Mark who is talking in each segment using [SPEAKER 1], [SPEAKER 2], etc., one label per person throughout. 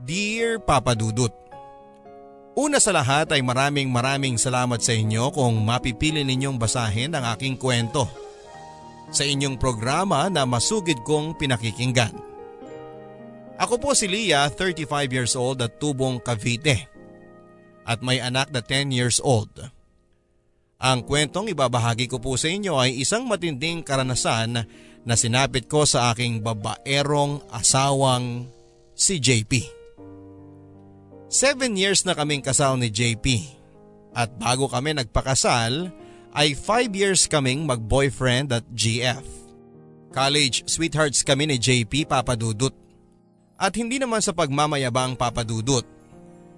[SPEAKER 1] Dear Papa Dudut, Una sa lahat ay maraming maraming salamat sa inyo kung mapipili ninyong basahin ang aking kwento sa inyong programa na masugid kong pinakikinggan. Ako po si Lia, 35 years old at tubong Cavite at may anak na 10 years old. Ang kwentong ibabahagi ko po sa inyo ay isang matinding karanasan na sinapit ko sa aking babaerong asawang si JP. Seven years na kaming kasal ni JP at bago kami nagpakasal ay five years kaming mag-boyfriend at GF. College sweethearts kami ni JP papadudot at hindi naman sa pagmamayabang papadudot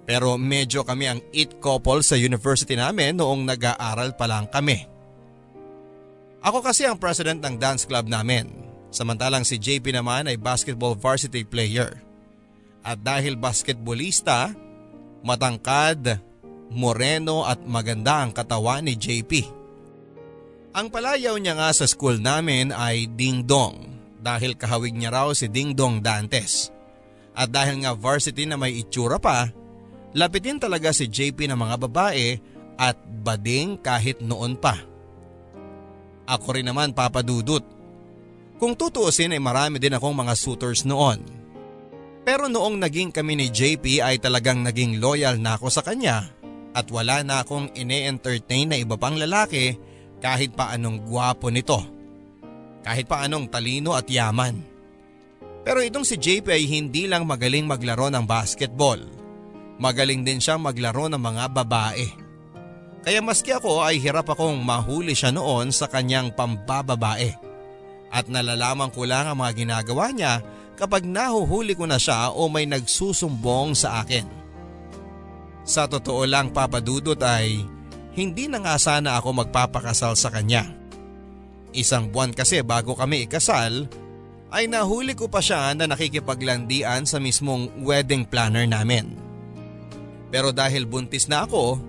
[SPEAKER 1] pero medyo kami ang it couple sa university namin noong nag-aaral pa lang kami. Ako kasi ang president ng dance club namin samantalang si JP naman ay basketball varsity player. At dahil basketballista, matangkad, moreno at maganda ang katawan ni JP. Ang palayaw niya nga sa school namin ay Ding Dong dahil kahawig niya raw si Ding Dong Dantes. At dahil nga varsity na may itsura pa, lapitin talaga si JP ng mga babae at bading kahit noon pa. Ako rin naman papadudot. Kung tutuusin ay marami din akong mga suitors noon pero noong naging kami ni JP ay talagang naging loyal na ako sa kanya at wala na akong ine-entertain na iba pang lalaki kahit pa anong gwapo nito. Kahit pa anong talino at yaman. Pero itong si JP ay hindi lang magaling maglaro ng basketball. Magaling din siyang maglaro ng mga babae. Kaya maski ako ay hirap akong mahuli siya noon sa kanyang pambababae. At nalalaman ko lang ang mga ginagawa niya kapag nahuhuli ko na siya o may nagsusumbong sa akin. Sa totoo lang papadudot ay hindi na nga sana ako magpapakasal sa kanya. Isang buwan kasi bago kami ikasal ay nahuli ko pa siya na nakikipaglandian sa mismong wedding planner namin. Pero dahil buntis na ako,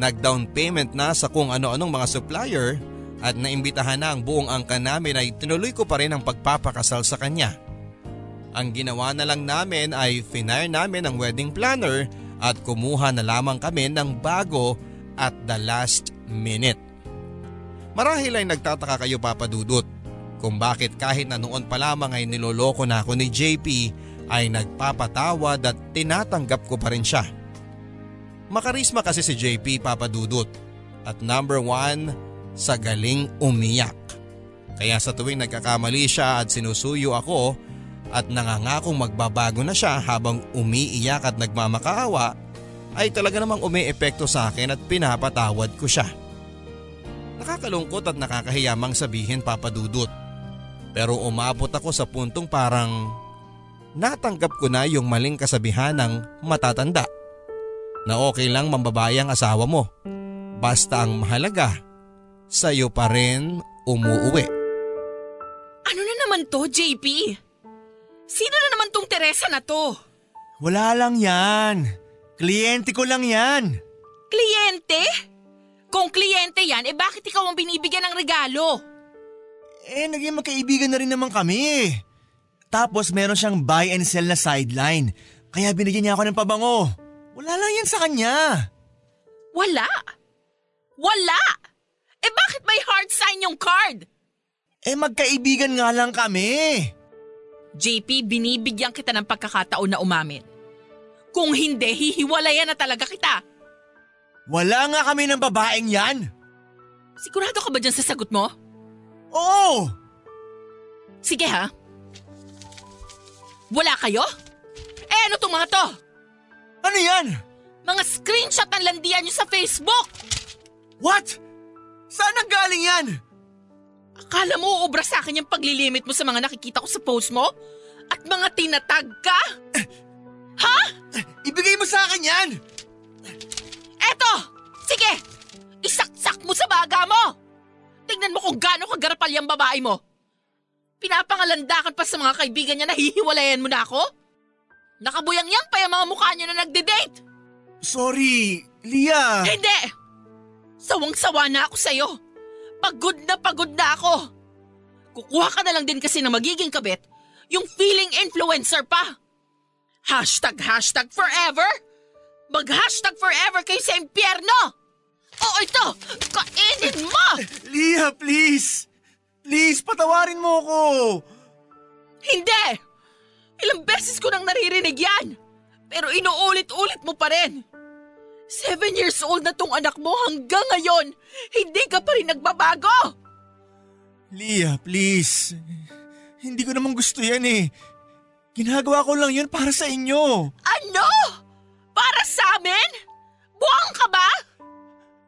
[SPEAKER 1] nag-down payment na sa kung ano-anong mga supplier at naimbitahan na ang buong angka namin ay tinuloy ko pa rin ang pagpapakasal sa kanya. Ang ginawa na lang namin ay finire namin ang wedding planner at kumuha na lamang kami ng bago at the last minute. Marahil ay nagtataka kayo papadudot kung bakit kahit na noon pa lamang ay niloloko na ako ni JP ay nagpapatawad at tinatanggap ko pa rin siya. Makarisma kasi si JP papadudot at number one sa galing umiyak. Kaya sa tuwing nagkakamali siya at sinusuyo ako at nangangakong magbabago na siya habang umiiyak at nagmamakaawa ay talaga namang umi-epekto sa akin at pinapatawad ko siya. Nakakalungkot at nakakahiyamang sabihin papadudot. Pero umabot ako sa puntong parang natanggap ko na yung maling kasabihan ng matatanda. Na okay lang mambabayang asawa mo. Basta ang mahalaga, sa'yo pa rin umuuwi.
[SPEAKER 2] Ano na naman to, JP? Sino na naman tong Teresa na to?
[SPEAKER 3] Wala lang yan. Kliyente ko lang yan.
[SPEAKER 2] Kliyente? Kung kliyente yan, eh bakit ikaw ang binibigyan ng regalo?
[SPEAKER 3] Eh, naging magkaibigan na rin naman kami. Tapos meron siyang buy and sell na sideline. Kaya binigyan niya ako ng pabango. Wala lang yan sa kanya.
[SPEAKER 2] Wala? Wala? Eh bakit may hard sign yung card?
[SPEAKER 3] Eh magkaibigan nga lang kami.
[SPEAKER 2] JP, binibigyan kita ng pagkakataon na umamin. Kung hindi, hihiwalayan na talaga kita.
[SPEAKER 3] Wala nga kami ng babaeng yan.
[SPEAKER 2] Sigurado ka ba dyan sa sagot mo?
[SPEAKER 3] Oo!
[SPEAKER 2] Sige ha. Wala kayo? Eh ano tong mga to?
[SPEAKER 3] Ano yan?
[SPEAKER 2] Mga screenshot ng landian nyo sa Facebook!
[SPEAKER 3] What? Saan ang galing yan?
[SPEAKER 2] Akala mo uubra sa akin yung paglilimit mo sa mga nakikita ko sa post mo? At mga tinatag ka? Ha?
[SPEAKER 3] Ibigay mo sa akin yan!
[SPEAKER 2] Eto! Sige! Isaksak mo sa baga mo! Tingnan mo kung gaano kagarapal yung babae mo. Pinapangalandakan pa sa mga kaibigan niya na hihiwalayan mo na ako? Nakabuyang-yang pa yung mga mukha niyo na nagde-date!
[SPEAKER 3] Sorry, Lia!
[SPEAKER 2] Hindi! Sawang-sawa na ako sa'yo. Pagod na pagod na ako. Kukuha ka na lang din kasi na magiging kabit, yung feeling influencer pa. Hashtag hashtag forever? Mag-hashtag forever kayo sa impyerno! Oo, ito! Kainin mo!
[SPEAKER 3] Lia, please! Please, patawarin mo ko!
[SPEAKER 2] Hindi! Ilang beses ko nang naririnig yan! Pero inuulit-ulit mo pa rin! Seven years old na tong anak mo hanggang ngayon, hindi ka pa rin nagbabago!
[SPEAKER 3] Lia, please. Hindi ko naman gusto yan eh. Ginagawa ko lang yun para sa inyo.
[SPEAKER 2] Ano? Para sa amin? Buwang ka ba?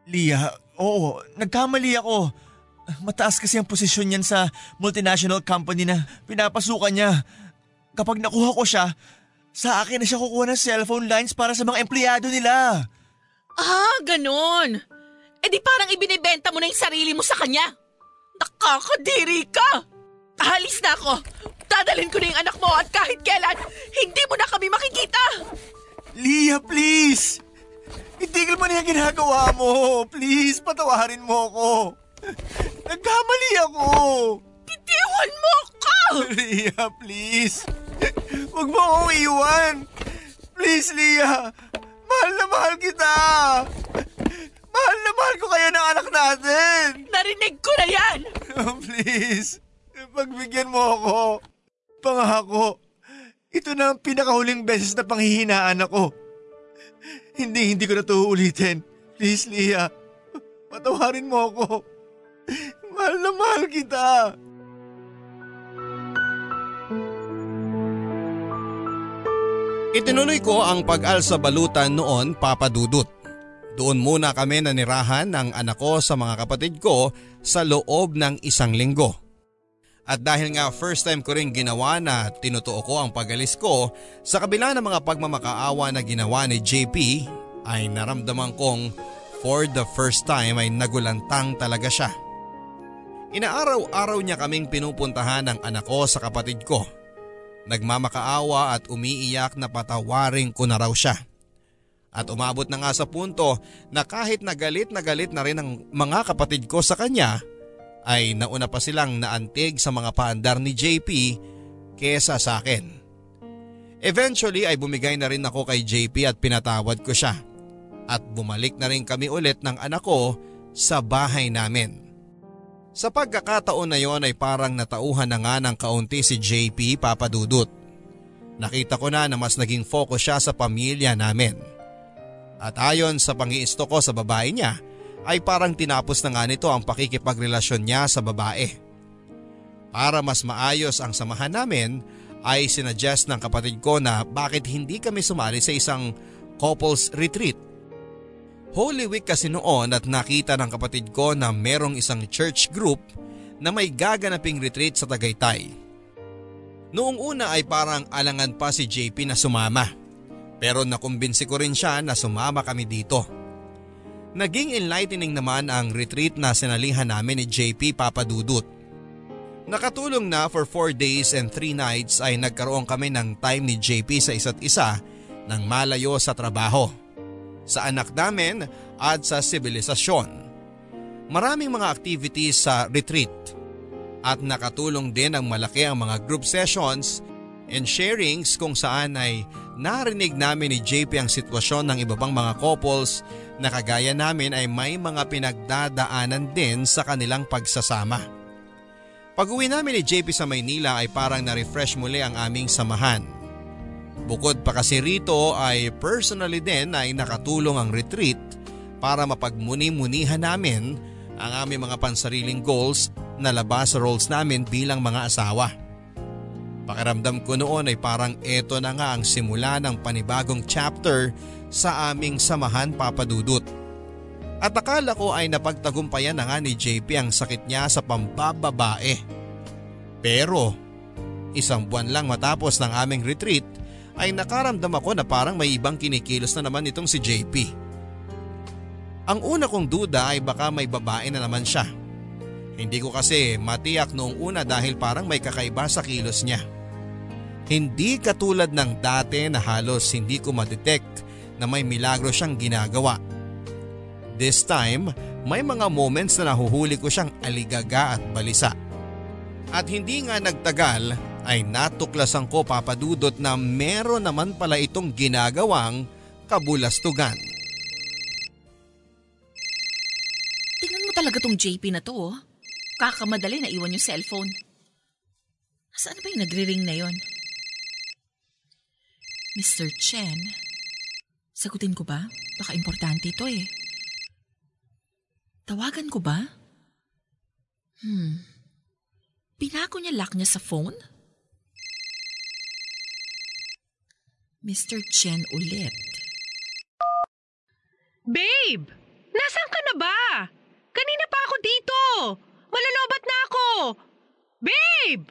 [SPEAKER 3] Lia, oo, nagkamali ako. Mataas kasi ang posisyon niyan sa multinational company na pinapasukan niya. Kapag nakuha ko siya, sa akin na siya kukuha ng cellphone lines para sa mga empleyado nila.
[SPEAKER 2] Ah, ganun. E di parang ibinibenta mo na yung sarili mo sa kanya. Nakakadiri ka! Ahalis na ako. Dadalhin ko na yung anak mo at kahit kailan, hindi mo na kami makikita.
[SPEAKER 3] Lia, please! Itigil mo na yung ginagawa mo. Please, patawarin mo ako. Nagkamali ako.
[SPEAKER 2] Bitiwan mo ako!
[SPEAKER 3] Lia, please. Huwag mo akong iwan. Please, Lia. Mahal na mahal kita. Mahal na mahal ko kayo ng anak natin.
[SPEAKER 2] Narinig ko na yan!
[SPEAKER 3] Please, pagbigyan mo ako. Pangako, ito na ang pinakahuling beses na panghihinaan ako. Hindi, hindi ko na ito uulitin. Please, Lia. Patawarin mo ako. Mahal na mahal kita.
[SPEAKER 1] Itinuloy ko ang pag-alsa balutan noon papadudot. Doon muna kami nanirahan ng anak ko sa mga kapatid ko sa loob ng isang linggo. At dahil nga first time ko rin ginawa na tinutuo ko ang pagalis ko sa kabila ng mga pagmamakaawa na ginawa ni JP ay naramdaman kong for the first time ay nagulantang talaga siya. Inaaraw-araw niya kaming pinupuntahan ng anak ko sa kapatid ko. Nagmamakaawa at umiiyak na patawarin ko na raw siya. At umabot na nga sa punto na kahit nagalit na galit na rin ang mga kapatid ko sa kanya ay nauna pa silang naantig sa mga paandar ni JP kesa sa akin. Eventually ay bumigay na rin ako kay JP at pinatawad ko siya. At bumalik na rin kami ulit ng anak ko sa bahay namin. Sa pagkakataon na yon ay parang natauhan na nga ng kaunti si JP papadudot. Nakita ko na na mas naging focus siya sa pamilya namin. At ayon sa pangiisto ko sa babae niya ay parang tinapos na nga nito ang pakikipagrelasyon niya sa babae. Para mas maayos ang samahan namin ay sinuggest ng kapatid ko na bakit hindi kami sumali sa isang couples retreat. Holy Week kasi noon at nakita ng kapatid ko na merong isang church group na may gaganaping retreat sa Tagaytay. Noong una ay parang alangan pa si JP na sumama. Pero nakumbinsi ko rin siya na sumama kami dito. Naging enlightening naman ang retreat na sinalihan namin ni JP Papadudut. Nakatulong na for 4 days and 3 nights ay nagkaroon kami ng time ni JP sa isa't isa ng malayo sa trabaho, sa anak namin at sa sibilisasyon. Maraming mga activities sa retreat at nakatulong din ang malaki ang mga group sessions and sharings kung saan ay narinig namin ni JP ang sitwasyon ng iba pang mga couples na kagaya namin ay may mga pinagdadaanan din sa kanilang pagsasama. Pag uwi namin ni JP sa Maynila ay parang na-refresh muli ang aming samahan. Bukod pa kasi rito ay personally din ay nakatulong ang retreat para mapagmuni-munihan namin ang aming mga pansariling goals na labas sa roles namin bilang mga asawa. Pakiramdam ko noon ay parang eto na nga ang simula ng panibagong chapter sa aming samahan papadudot. At akala ko ay napagtagumpayan na nga ni JP ang sakit niya sa pambababae. Pero isang buwan lang matapos ng aming retreat ay nakaramdam ako na parang may ibang kinikilos na naman itong si JP. Ang una kong duda ay baka may babae na naman siya. Hindi ko kasi matiyak noong una dahil parang may kakaiba sa kilos niya. Hindi katulad ng dati na halos hindi ko madetect na may milagro siyang ginagawa. This time, may mga moments na nahuhuli ko siyang aligaga at balisa. At hindi nga nagtagal ay natuklasan ko papadudot na meron naman pala itong ginagawang kabulastugan.
[SPEAKER 2] Tingnan mo talaga tong JP na to, oh. Kakamadali na iwan yung cellphone. Saan ba yung nagre-ring na yon? Mr. Chen, sagutin ko ba? Baka importante ito eh. Tawagan ko ba? Hmm. Pinako niya lock niya sa phone? Mr. Chen ulit.
[SPEAKER 4] Babe! Nasaan ka na ba? Kanina pa ako dito! Malalobat na ako! Babe!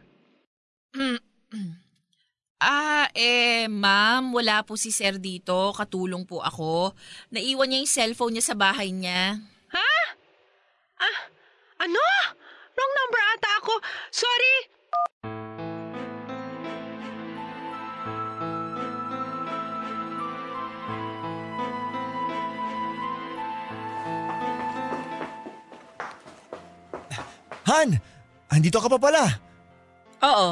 [SPEAKER 2] Ah, eh, ma'am, wala po si sir dito. Katulong po ako. Naiwan niya yung cellphone niya sa bahay niya.
[SPEAKER 4] Ha? Ah, ano? Wrong number ata ako. Sorry.
[SPEAKER 3] Han! Andito ka pa pala.
[SPEAKER 2] Oo.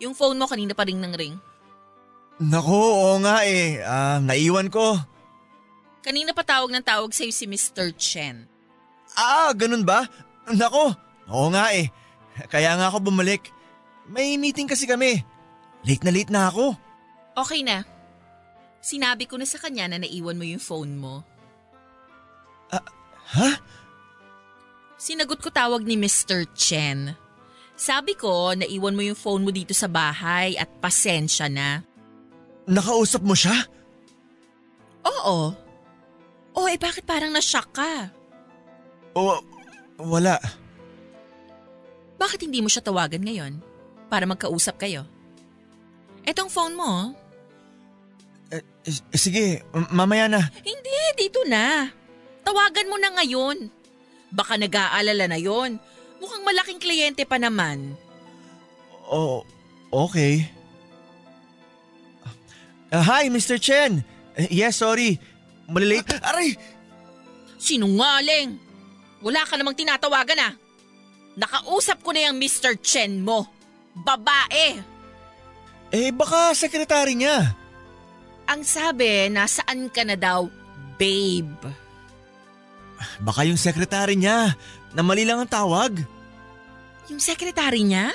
[SPEAKER 2] Yung phone mo kanina pa ring ng ring.
[SPEAKER 3] Nako, oo nga eh. Ah, naiwan ko.
[SPEAKER 2] Kanina pa tawag ng tawag sa'yo si Mr. Chen.
[SPEAKER 3] Ah, ganun ba? Nako, oo nga eh. Kaya nga ako bumalik. May meeting kasi kami. Late na late na ako.
[SPEAKER 2] Okay na. Sinabi ko na sa kanya na naiwan mo yung phone mo.
[SPEAKER 3] Ha?
[SPEAKER 2] Sinagot ko tawag ni Mr. Chen. Sabi ko, naiwan mo yung phone mo dito sa bahay at pasensya na.
[SPEAKER 3] Nakausap mo siya?
[SPEAKER 2] Oo. Oh, eh bakit parang na-shock ka?
[SPEAKER 3] O, wala.
[SPEAKER 2] Bakit hindi mo siya tawagan ngayon? Para magkausap kayo. Etong phone mo, oh.
[SPEAKER 3] Eh, eh, sige, mamaya na.
[SPEAKER 2] Hindi, dito na. Tawagan mo na ngayon. Baka nag-aalala na yon. Mukhang malaking kliyente pa naman.
[SPEAKER 3] Oh, okay. Ah, hi, Mr. Chen. Eh, yes, sorry. Malilate. Aray!
[SPEAKER 2] Sinungaling! Wala ka namang tinatawagan ah. Nakausap ko na yung Mr. Chen mo. Babae!
[SPEAKER 3] Eh, baka sekretary niya.
[SPEAKER 2] Ang sabi, nasaan ka na daw, babe?
[SPEAKER 3] Baka yung sekretary niya na mali lang ang tawag.
[SPEAKER 2] Yung sekretary niya?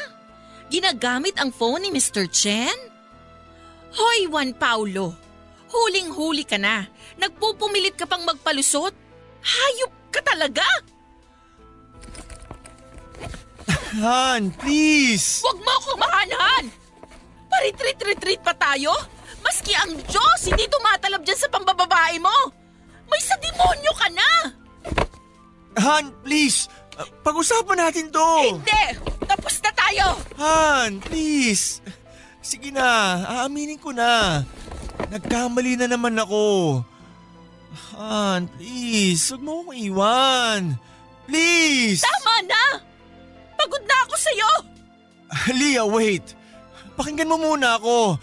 [SPEAKER 2] Ginagamit ang phone ni Mr. Chen? Hoy, Juan Paulo. Huling-huli ka na. Nagpupumilit ka pang magpalusot. Hayop ka talaga!
[SPEAKER 3] Han, please!
[SPEAKER 2] Huwag mo akong mahanhan! Paritrit-retreat pa tayo? Maski ang Diyos hindi tumatalab dyan sa pambababae mo! May sa demonyo ka na!
[SPEAKER 3] Han, please! Uh, Pag-usapan natin to!
[SPEAKER 2] Hindi! Tapos na tayo!
[SPEAKER 3] Han, please! Sige na, aaminin ko na. Nagkamali na naman ako. Han, please, huwag mo akong iwan. Please!
[SPEAKER 2] Tama na! Pagod na ako sa'yo!
[SPEAKER 3] Leah, wait. Pakinggan mo muna ako.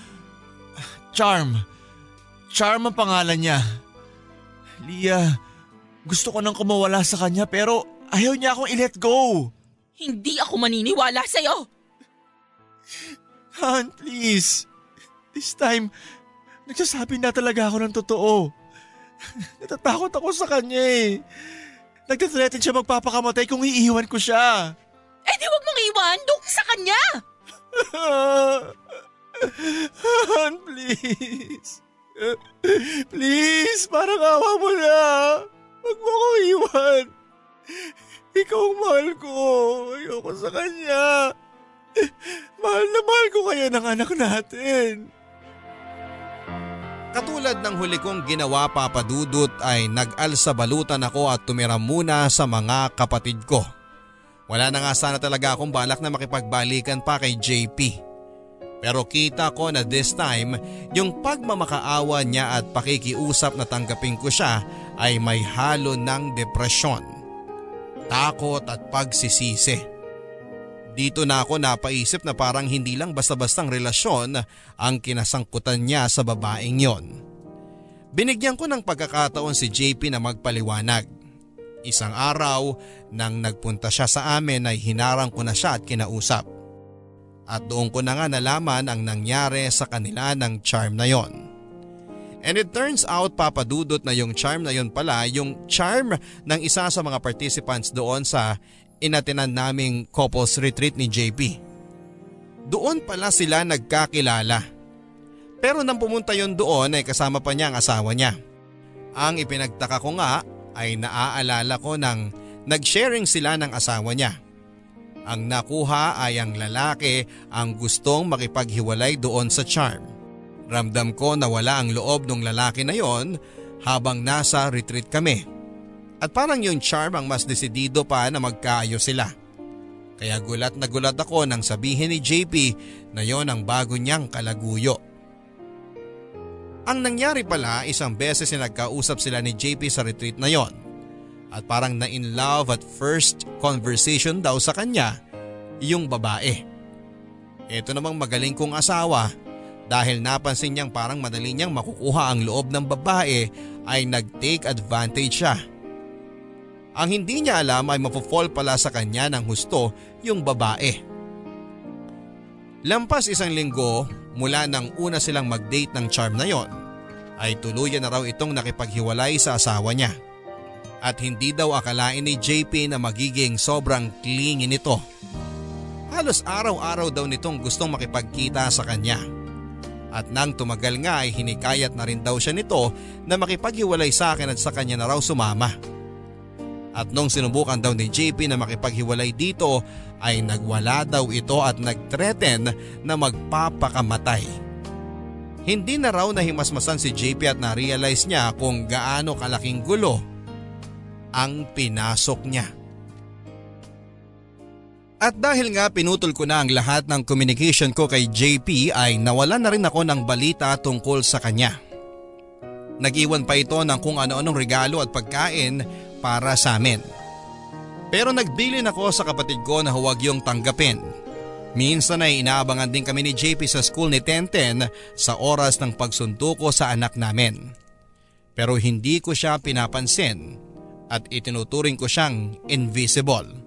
[SPEAKER 3] Charm. Charm ang pangalan niya. Leah, gusto ko nang kumawala sa kanya pero ayaw niya akong i-let go.
[SPEAKER 2] Hindi ako maniniwala sa'yo!
[SPEAKER 3] Han, please. This time, nagsasabi na talaga ako ng totoo. Natatakot ako sa kanya eh. Nagtathreaten siya magpapakamatay kung iiwan ko siya.
[SPEAKER 2] Eh di wag mong iwan doon sa kanya!
[SPEAKER 3] Han, please. Please, parang awa mo na. Huwag mo akong iwan. Ikaw ang mahal ko. Ayoko sa kanya. Mahal na mahal ko kayo ng anak natin.
[SPEAKER 1] Katulad ng huli kong ginawa papadudot ay nag-alsa balutan ako at tumira muna sa mga kapatid ko. Wala na nga sana talaga akong balak na makipagbalikan pa kay JP. Pero kita ko na this time, yung pagmamakaawa niya at pakikiusap na tanggapin ko siya ay may halo ng depresyon, takot at pagsisisi. Dito na ako napaisip na parang hindi lang basta-bastang relasyon ang kinasangkutan niya sa babaeng yon. Binigyan ko ng pagkakataon si JP na magpaliwanag. Isang araw nang nagpunta siya sa amin ay hinarang ko na siya at kinausap. At doon ko na nga nalaman ang nangyari sa kanila ng charm na yon. And it turns out papadudot na yung charm na yon pala yung charm ng isa sa mga participants doon sa inatinan naming couples retreat ni JP. Doon pala sila nagkakilala. Pero nang pumunta yon doon ay kasama pa niya ang asawa niya. Ang ipinagtaka ko nga ay naaalala ko ng nag-sharing sila ng asawa niya. Ang nakuha ay ang lalaki ang gustong makipaghiwalay doon sa charm. Ramdam ko na wala ang loob ng lalaki na yon habang nasa retreat kami. At parang yung charm ang mas desidido pa na magkaayos sila. Kaya gulat na gulat ako nang sabihin ni JP na yon ang bago niyang kalaguyo. Ang nangyari pala isang beses na nagkausap sila ni JP sa retreat na yon. At parang na in love at first conversation daw sa kanya yung babae. Ito namang magaling kong asawa dahil napansin niyang parang madali niyang makukuha ang loob ng babae ay nag-take advantage siya. Ang hindi niya alam ay mapofall pala sa kanya ng husto yung babae. Lampas isang linggo mula nang una silang mag-date ng charm na yon, ay tuluyan na raw itong nakipaghiwalay sa asawa niya. At hindi daw akalain ni JP na magiging sobrang clingy nito. Halos araw-araw daw nitong gustong makipagkita sa kanya. At nang tumagal nga ay hinikayat na rin daw siya nito na makipaghiwalay sa akin at sa kanya na raw sumama. At nung sinubukan daw ni JP na makipaghiwalay dito ay nagwala daw ito at nagtreten na magpapakamatay. Hindi na raw nahimasmasan si JP at na-realize niya kung gaano kalaking gulo ang pinasok niya. At dahil nga pinutol ko na ang lahat ng communication ko kay JP ay nawala na rin ako ng balita tungkol sa kanya. Nag-iwan pa ito ng kung ano-anong regalo at pagkain para sa amin. Pero nagbilin ako sa kapatid ko na huwag yung tanggapin. Minsan ay inaabangan din kami ni JP sa school ni Tenten sa oras ng pagsuntuko sa anak namin. Pero hindi ko siya pinapansin at itinuturing ko siyang invisible.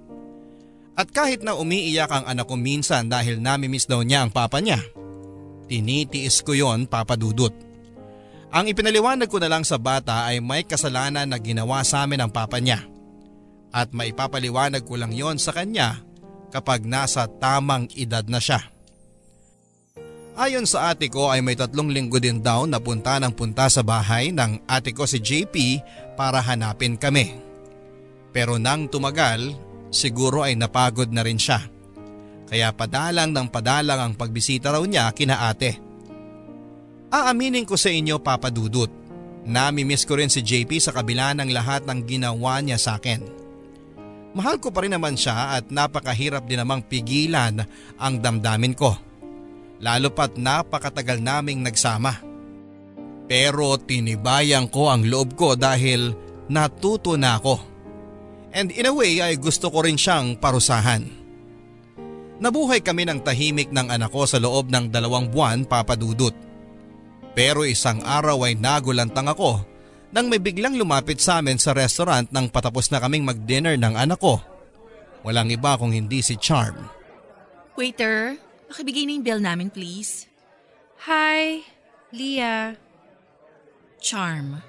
[SPEAKER 1] At kahit na umiiyak ang anak ko minsan dahil namimiss daw niya ang papa niya, tinitiis ko yon papadudot. Ang ipinaliwanag ko na lang sa bata ay may kasalanan na ginawa sa amin ang papa niya. At maipapaliwanag ko lang yon sa kanya kapag nasa tamang edad na siya. Ayon sa ate ko ay may tatlong linggo din daw na punta ng punta sa bahay ng ate ko si JP para hanapin kami. Pero nang tumagal siguro ay napagod na rin siya. Kaya padalang ng padalang ang pagbisita raw niya kina ate. Aaminin ko sa inyo Papa Dudut, namimiss ko rin si JP sa kabila ng lahat ng ginawa niya sa akin. Mahal ko pa rin naman siya at napakahirap din namang pigilan ang damdamin ko. Lalo pat napakatagal naming nagsama. Pero tinibayan ko ang loob ko dahil natuto na ako and in a way ay gusto ko rin siyang parusahan. Nabuhay kami ng tahimik ng anak ko sa loob ng dalawang buwan papadudot. Pero isang araw ay nagulantang ako nang may biglang lumapit sa amin sa restaurant nang patapos na kaming mag-dinner ng anak ko. Walang iba kung hindi si Charm.
[SPEAKER 2] Waiter, makibigay na yung bill namin please.
[SPEAKER 4] Hi, Leah.
[SPEAKER 2] Charm.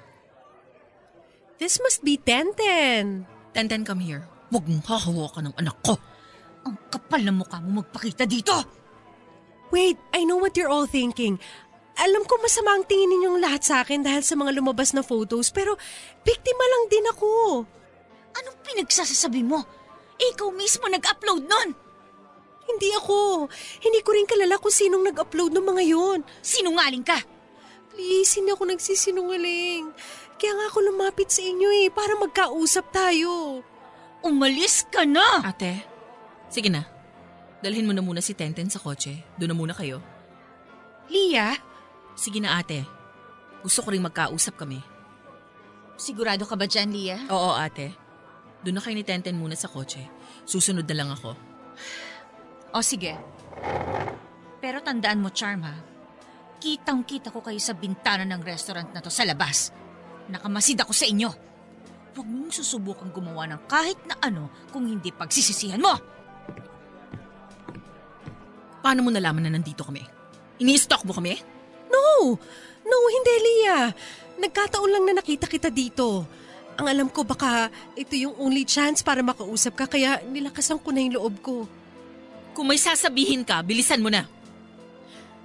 [SPEAKER 4] This must be Tenten.
[SPEAKER 2] Tenten, come here. Huwag mong hahawakan ng anak ko. Ang kapal na mukha mo magpakita dito.
[SPEAKER 4] Wait, I know what you're all thinking. Alam ko masama ang tingin ninyong lahat sa akin dahil sa mga lumabas na photos, pero biktima lang din ako.
[SPEAKER 2] Anong pinagsasasabi mo? Ikaw mismo nag-upload nun.
[SPEAKER 4] Hindi ako. Hindi ko rin kalala kung sinong nag-upload ng mga yon.
[SPEAKER 2] Sinungaling ka.
[SPEAKER 4] Please, hindi ako nagsisinungaling. Kaya nga ako lumapit sa inyo eh, para magkausap tayo.
[SPEAKER 2] Umalis ka na! Ate, sige na. Dalhin mo na muna si Tenten sa kotse. Doon na muna kayo.
[SPEAKER 4] Lia?
[SPEAKER 2] Sige na ate. Gusto ko rin magkausap kami.
[SPEAKER 5] Sigurado ka ba dyan, Lia?
[SPEAKER 2] Oo ate. Doon na kayo ni Tenten muna sa kotse. Susunod na lang ako.
[SPEAKER 5] O sige. Pero tandaan mo, Charm ha. Kitang kita ko kayo sa bintana ng restaurant na to sa labas. Nakamasid ako sa inyo. Huwag mong susubukang gumawa ng kahit na ano kung hindi pagsisisihan mo.
[SPEAKER 2] Paano mo nalaman na nandito kami? Ini-stalk mo kami?
[SPEAKER 4] No! No, hindi, Leah. Nagkataon lang na nakita kita dito. Ang alam ko baka ito yung only chance para makausap ka kaya nilakasan ko na yung loob ko.
[SPEAKER 2] Kung may sasabihin ka, bilisan mo na.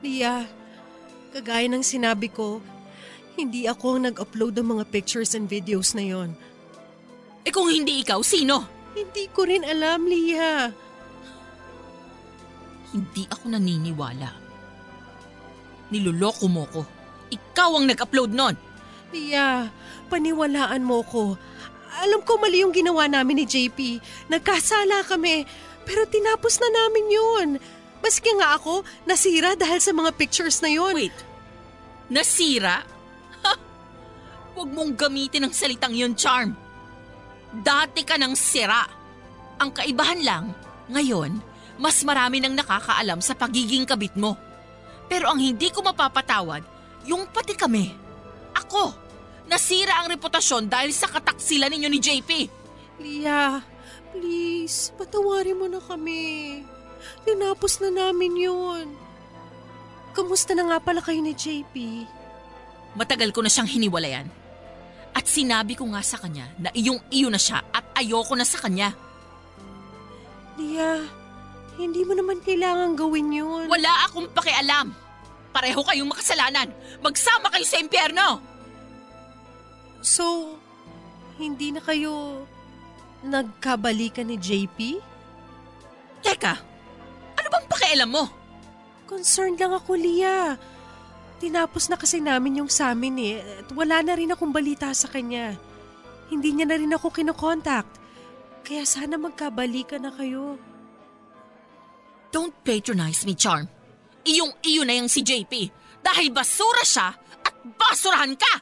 [SPEAKER 4] Leah, kagaya ng sinabi ko, hindi ako ang nag-upload ng mga pictures and videos na yon.
[SPEAKER 2] Eh kung hindi ikaw, sino?
[SPEAKER 4] Hindi ko rin alam, Leah.
[SPEAKER 2] Hindi ako naniniwala. Niloloko mo ko. Ikaw ang nag-upload nun.
[SPEAKER 4] Leah, paniwalaan mo ko. Alam ko mali yung ginawa namin ni JP. Nagkasala kami, pero tinapos na namin yun. Maski nga ako, nasira dahil sa mga pictures na yun.
[SPEAKER 2] Wait, nasira? Huwag mong gamitin ang salitang yun, Charm. Dati ka ng sira. Ang kaibahan lang, ngayon, mas marami nang nakakaalam sa pagiging kabit mo. Pero ang hindi ko mapapatawad, yung pati kami. Ako, nasira ang reputasyon dahil sa kataksilan ninyo ni JP.
[SPEAKER 4] Leah, please, patawarin mo na kami. Tinapos na namin yun. Kamusta na nga pala kayo ni JP?
[SPEAKER 2] Matagal ko na siyang hiniwalayan. At sinabi ko nga sa kanya na iyong iyo na siya at ayoko na sa kanya.
[SPEAKER 4] Leah, hindi mo naman kailangan gawin yun.
[SPEAKER 2] Wala akong pakialam. Pareho kayong makasalanan. Magsama kayo sa impyerno.
[SPEAKER 4] So, hindi na kayo nagkabalikan ni JP?
[SPEAKER 2] Teka, ano bang pakialam mo?
[SPEAKER 4] Concerned lang ako, Lia. Tinapos na kasi namin yung sa amin eh. At wala na rin akong balita sa kanya. Hindi niya na rin ako kinokontakt. Kaya sana magkabalikan na kayo.
[SPEAKER 2] Don't patronize me, Charm. Iyong iyo na yung si JP. Dahil basura siya at basurahan ka!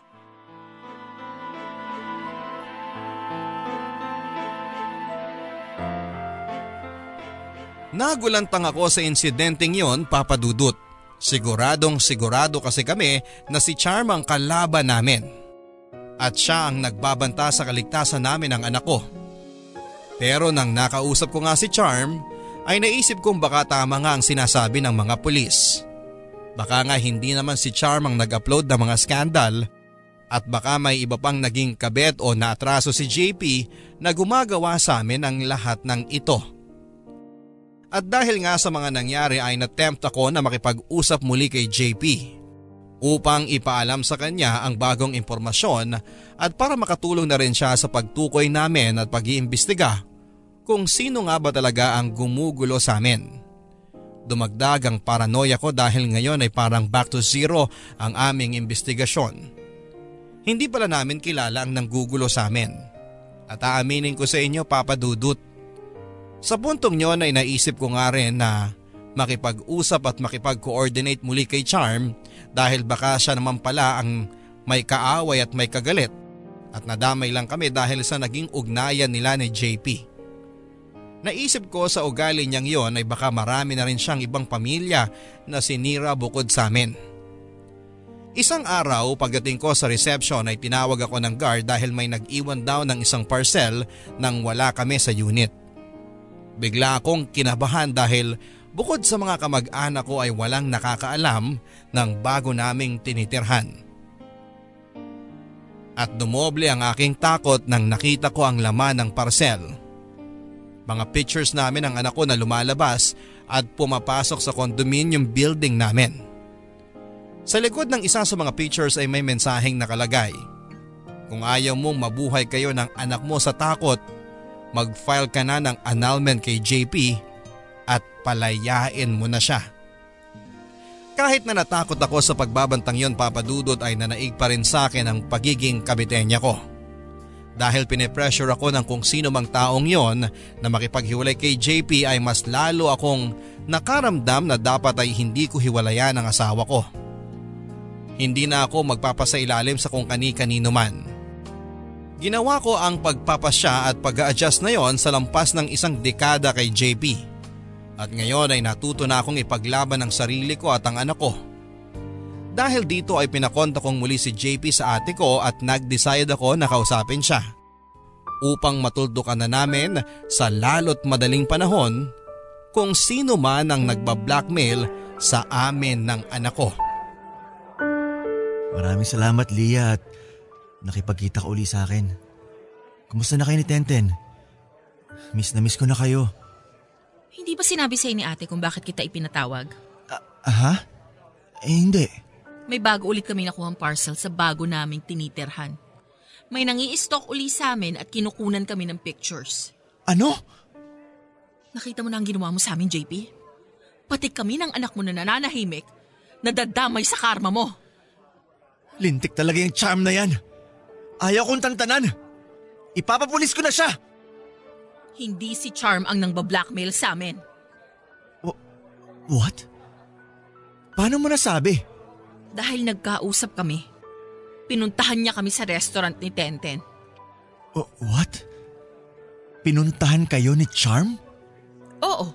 [SPEAKER 1] Nagulantang ako sa insidenteng yon, Papa Dudut. Siguradong sigurado kasi kami na si Charm ang kalaban namin. At siya ang nagbabanta sa kaligtasan namin ng anak ko. Pero nang nakausap ko nga si Charm, ay naisip kong baka tama nga ang sinasabi ng mga pulis. Baka nga hindi naman si Charm ang nag-upload ng mga skandal at baka may iba pang naging kabet o naatraso si JP na gumagawa sa amin ang lahat ng ito. At dahil nga sa mga nangyari ay natempt ako na makipag-usap muli kay JP upang ipaalam sa kanya ang bagong impormasyon at para makatulong na rin siya sa pagtukoy namin at pag-iimbestiga kung sino nga ba talaga ang gumugulo sa amin. Dumagdag ang paranoia ko dahil ngayon ay parang back to zero ang aming investigasyon. Hindi pala namin kilala ang nanggugulo sa amin. At aaminin ko sa inyo Papa Dudut, sa puntong yon ay naisip ko nga rin na makipag-usap at makipag-coordinate muli kay Charm dahil baka siya naman pala ang may kaaway at may kagalit at nadamay lang kami dahil sa naging ugnayan nila ni JP. Naisip ko sa ugali niyang yon ay baka marami na rin siyang ibang pamilya na sinira bukod sa amin. Isang araw pagdating ko sa reception ay tinawag ako ng guard dahil may nag-iwan daw ng isang parcel nang wala kami sa unit. Bigla akong kinabahan dahil bukod sa mga kamag-anak ko ay walang nakakaalam ng bago naming tinitirhan. At dumoble ang aking takot nang nakita ko ang laman ng parcel. Mga pictures namin ng anak ko na lumalabas at pumapasok sa condominium building namin. Sa likod ng isa sa mga pictures ay may mensaheng nakalagay. Kung ayaw mong mabuhay kayo ng anak mo sa takot, mag-file ka na ng annulment kay JP at palayain mo na siya. Kahit na natakot ako sa pagbabantang yon papadudot ay nanaig pa rin sa akin ang pagiging kabitenya ko. Dahil pinepressure ako ng kung sino mang taong yon na makipaghiwalay kay JP ay mas lalo akong nakaramdam na dapat ay hindi ko hiwalayan ang asawa ko. Hindi na ako magpapasailalim sa kung kani-kanino man. Ginawa ko ang pagpapasya at pag-a-adjust na yon sa lampas ng isang dekada kay JP. At ngayon ay natuto na akong ipaglaban ang sarili ko at ang anak ko. Dahil dito ay pinakonta kong muli si JP sa ate ko at nag-decide ako na kausapin siya. Upang matuldukan na namin sa lalot madaling panahon kung sino man ang nagbablackmail sa amin ng anak ko.
[SPEAKER 3] Maraming salamat Lia at nakipagkita ka uli sa akin. Kumusta na kayo ni Tenten? Miss na miss ko na kayo.
[SPEAKER 2] Hindi ba sinabi sa'yo ni ate kung bakit kita ipinatawag?
[SPEAKER 3] Aha? Eh hindi.
[SPEAKER 2] May bago ulit kami nakuhang parcel sa bago naming tinitirhan. May nangi stock uli sa amin at kinukunan kami ng pictures.
[SPEAKER 3] Ano?
[SPEAKER 2] Nakita mo na ang ginawa mo sa amin, JP? Pati kami ng anak mo na nananahimik, nadadamay sa karma mo.
[SPEAKER 3] Lintik talaga yung charm na yan. Ayaw kong tantanan. Ipapapulis ko na siya.
[SPEAKER 2] Hindi si Charm ang nang blackmail sa amin.
[SPEAKER 3] What? Paano mo nasabi?
[SPEAKER 2] Dahil nagkausap kami. Pinuntahan niya kami sa restaurant ni Tenten.
[SPEAKER 3] Oh, what? Pinuntahan kayo ni Charm?
[SPEAKER 2] Oo,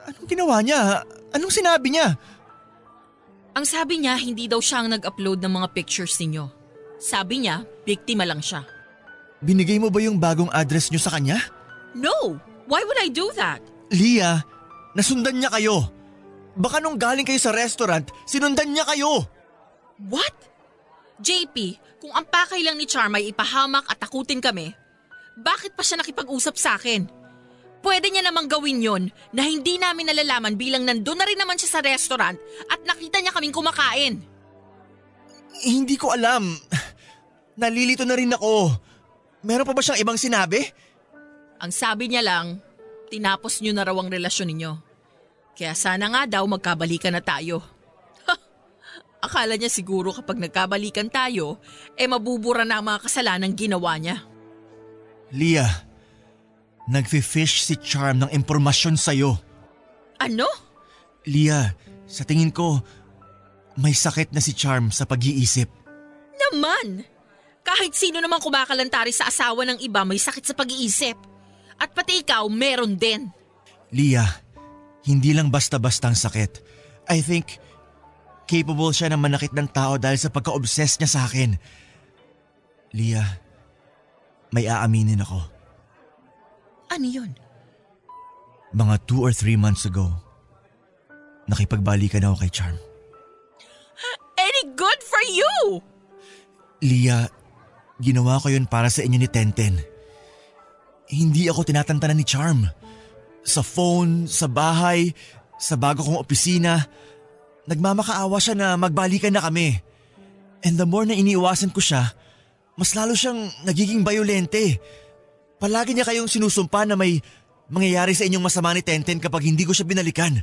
[SPEAKER 3] Anong ginawa niya? Anong sinabi niya?
[SPEAKER 2] ang sabi niya hindi daw siya ang nag-upload ng mga pictures ninyo. Sabi niya, biktima lang siya.
[SPEAKER 3] Binigay mo ba yung bagong address niyo sa kanya?
[SPEAKER 2] No! Why would I do that?
[SPEAKER 3] Lia, nasundan niya kayo. Baka nung galing kayo sa restaurant, sinundan niya kayo.
[SPEAKER 2] What? JP, kung ang pakay lang ni Charm ay ipahamak at takutin kami, bakit pa siya nakipag-usap sa akin? Pwede niya namang gawin yon na hindi namin nalalaman bilang nandun na rin naman siya sa restaurant at nakita niya kaming kumakain.
[SPEAKER 3] Hindi ko alam. Nalilito na rin ako. Meron pa ba siyang ibang sinabi?
[SPEAKER 2] Ang sabi niya lang, tinapos niyo na raw ang relasyon ninyo. Kaya sana nga daw magkabalikan na tayo. Ha! Akala niya siguro kapag nagkabalikan tayo, eh mabubura na ang mga kasalanang ginawa niya.
[SPEAKER 3] Lia, nagfi-fish si Charm ng impormasyon sa'yo.
[SPEAKER 2] Ano?
[SPEAKER 3] Lia, sa tingin ko, may sakit na si Charm sa pag-iisip.
[SPEAKER 2] Naman! Kahit sino naman kumakalantari sa asawa ng iba may sakit sa pag-iisip. At pati ikaw, meron din.
[SPEAKER 3] Lia, hindi lang basta-basta ang sakit. I think capable siya na manakit ng tao dahil sa pagka-obsess niya sa akin. Lia, may aaminin ako.
[SPEAKER 2] Ano yun?
[SPEAKER 3] Mga two or three months ago, nakipagbalikan ako kay Charm.
[SPEAKER 2] Any good for you!
[SPEAKER 3] Lia, ginawa ko yun para sa inyo ni Tenten. Hindi ako tinatantanan ni Charm. Sa phone, sa bahay, sa bago kong opisina, nagmamakaawa siya na magbalikan na kami. And the more na iniiwasan ko siya, mas lalo siyang nagiging bayolente. Palagi niya kayong sinusumpa na may mangyayari sa inyong masama ni Tenten kapag hindi ko siya binalikan.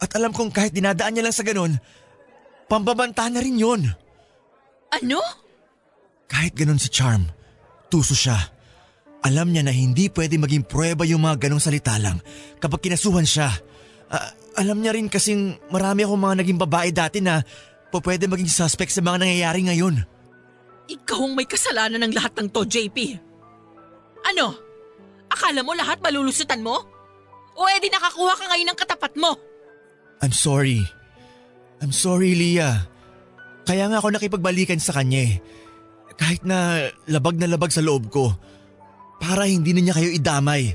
[SPEAKER 3] At alam kong kahit dinadaan niya lang sa ganun, pambabanta na rin yon.
[SPEAKER 2] Ano?
[SPEAKER 3] Kahit ganun si Charm, tuso siya. Alam niya na hindi pwede maging prueba yung mga ganong salita lang kapag kinasuhan siya. Ah, alam niya rin kasing marami akong mga naging babae dati na po pwede maging suspect sa mga nangyayari ngayon.
[SPEAKER 2] Ikaw ang may kasalanan ng lahat ng to, JP. Ano? Akala mo lahat malulusutan mo? O edi nakakuha ka ngayon ng katapat mo?
[SPEAKER 3] I'm sorry. I'm sorry, Lia. Kaya nga ako nakipagbalikan sa kanya eh. Kahit na labag na labag sa loob ko. Para hindi na niya kayo idamay.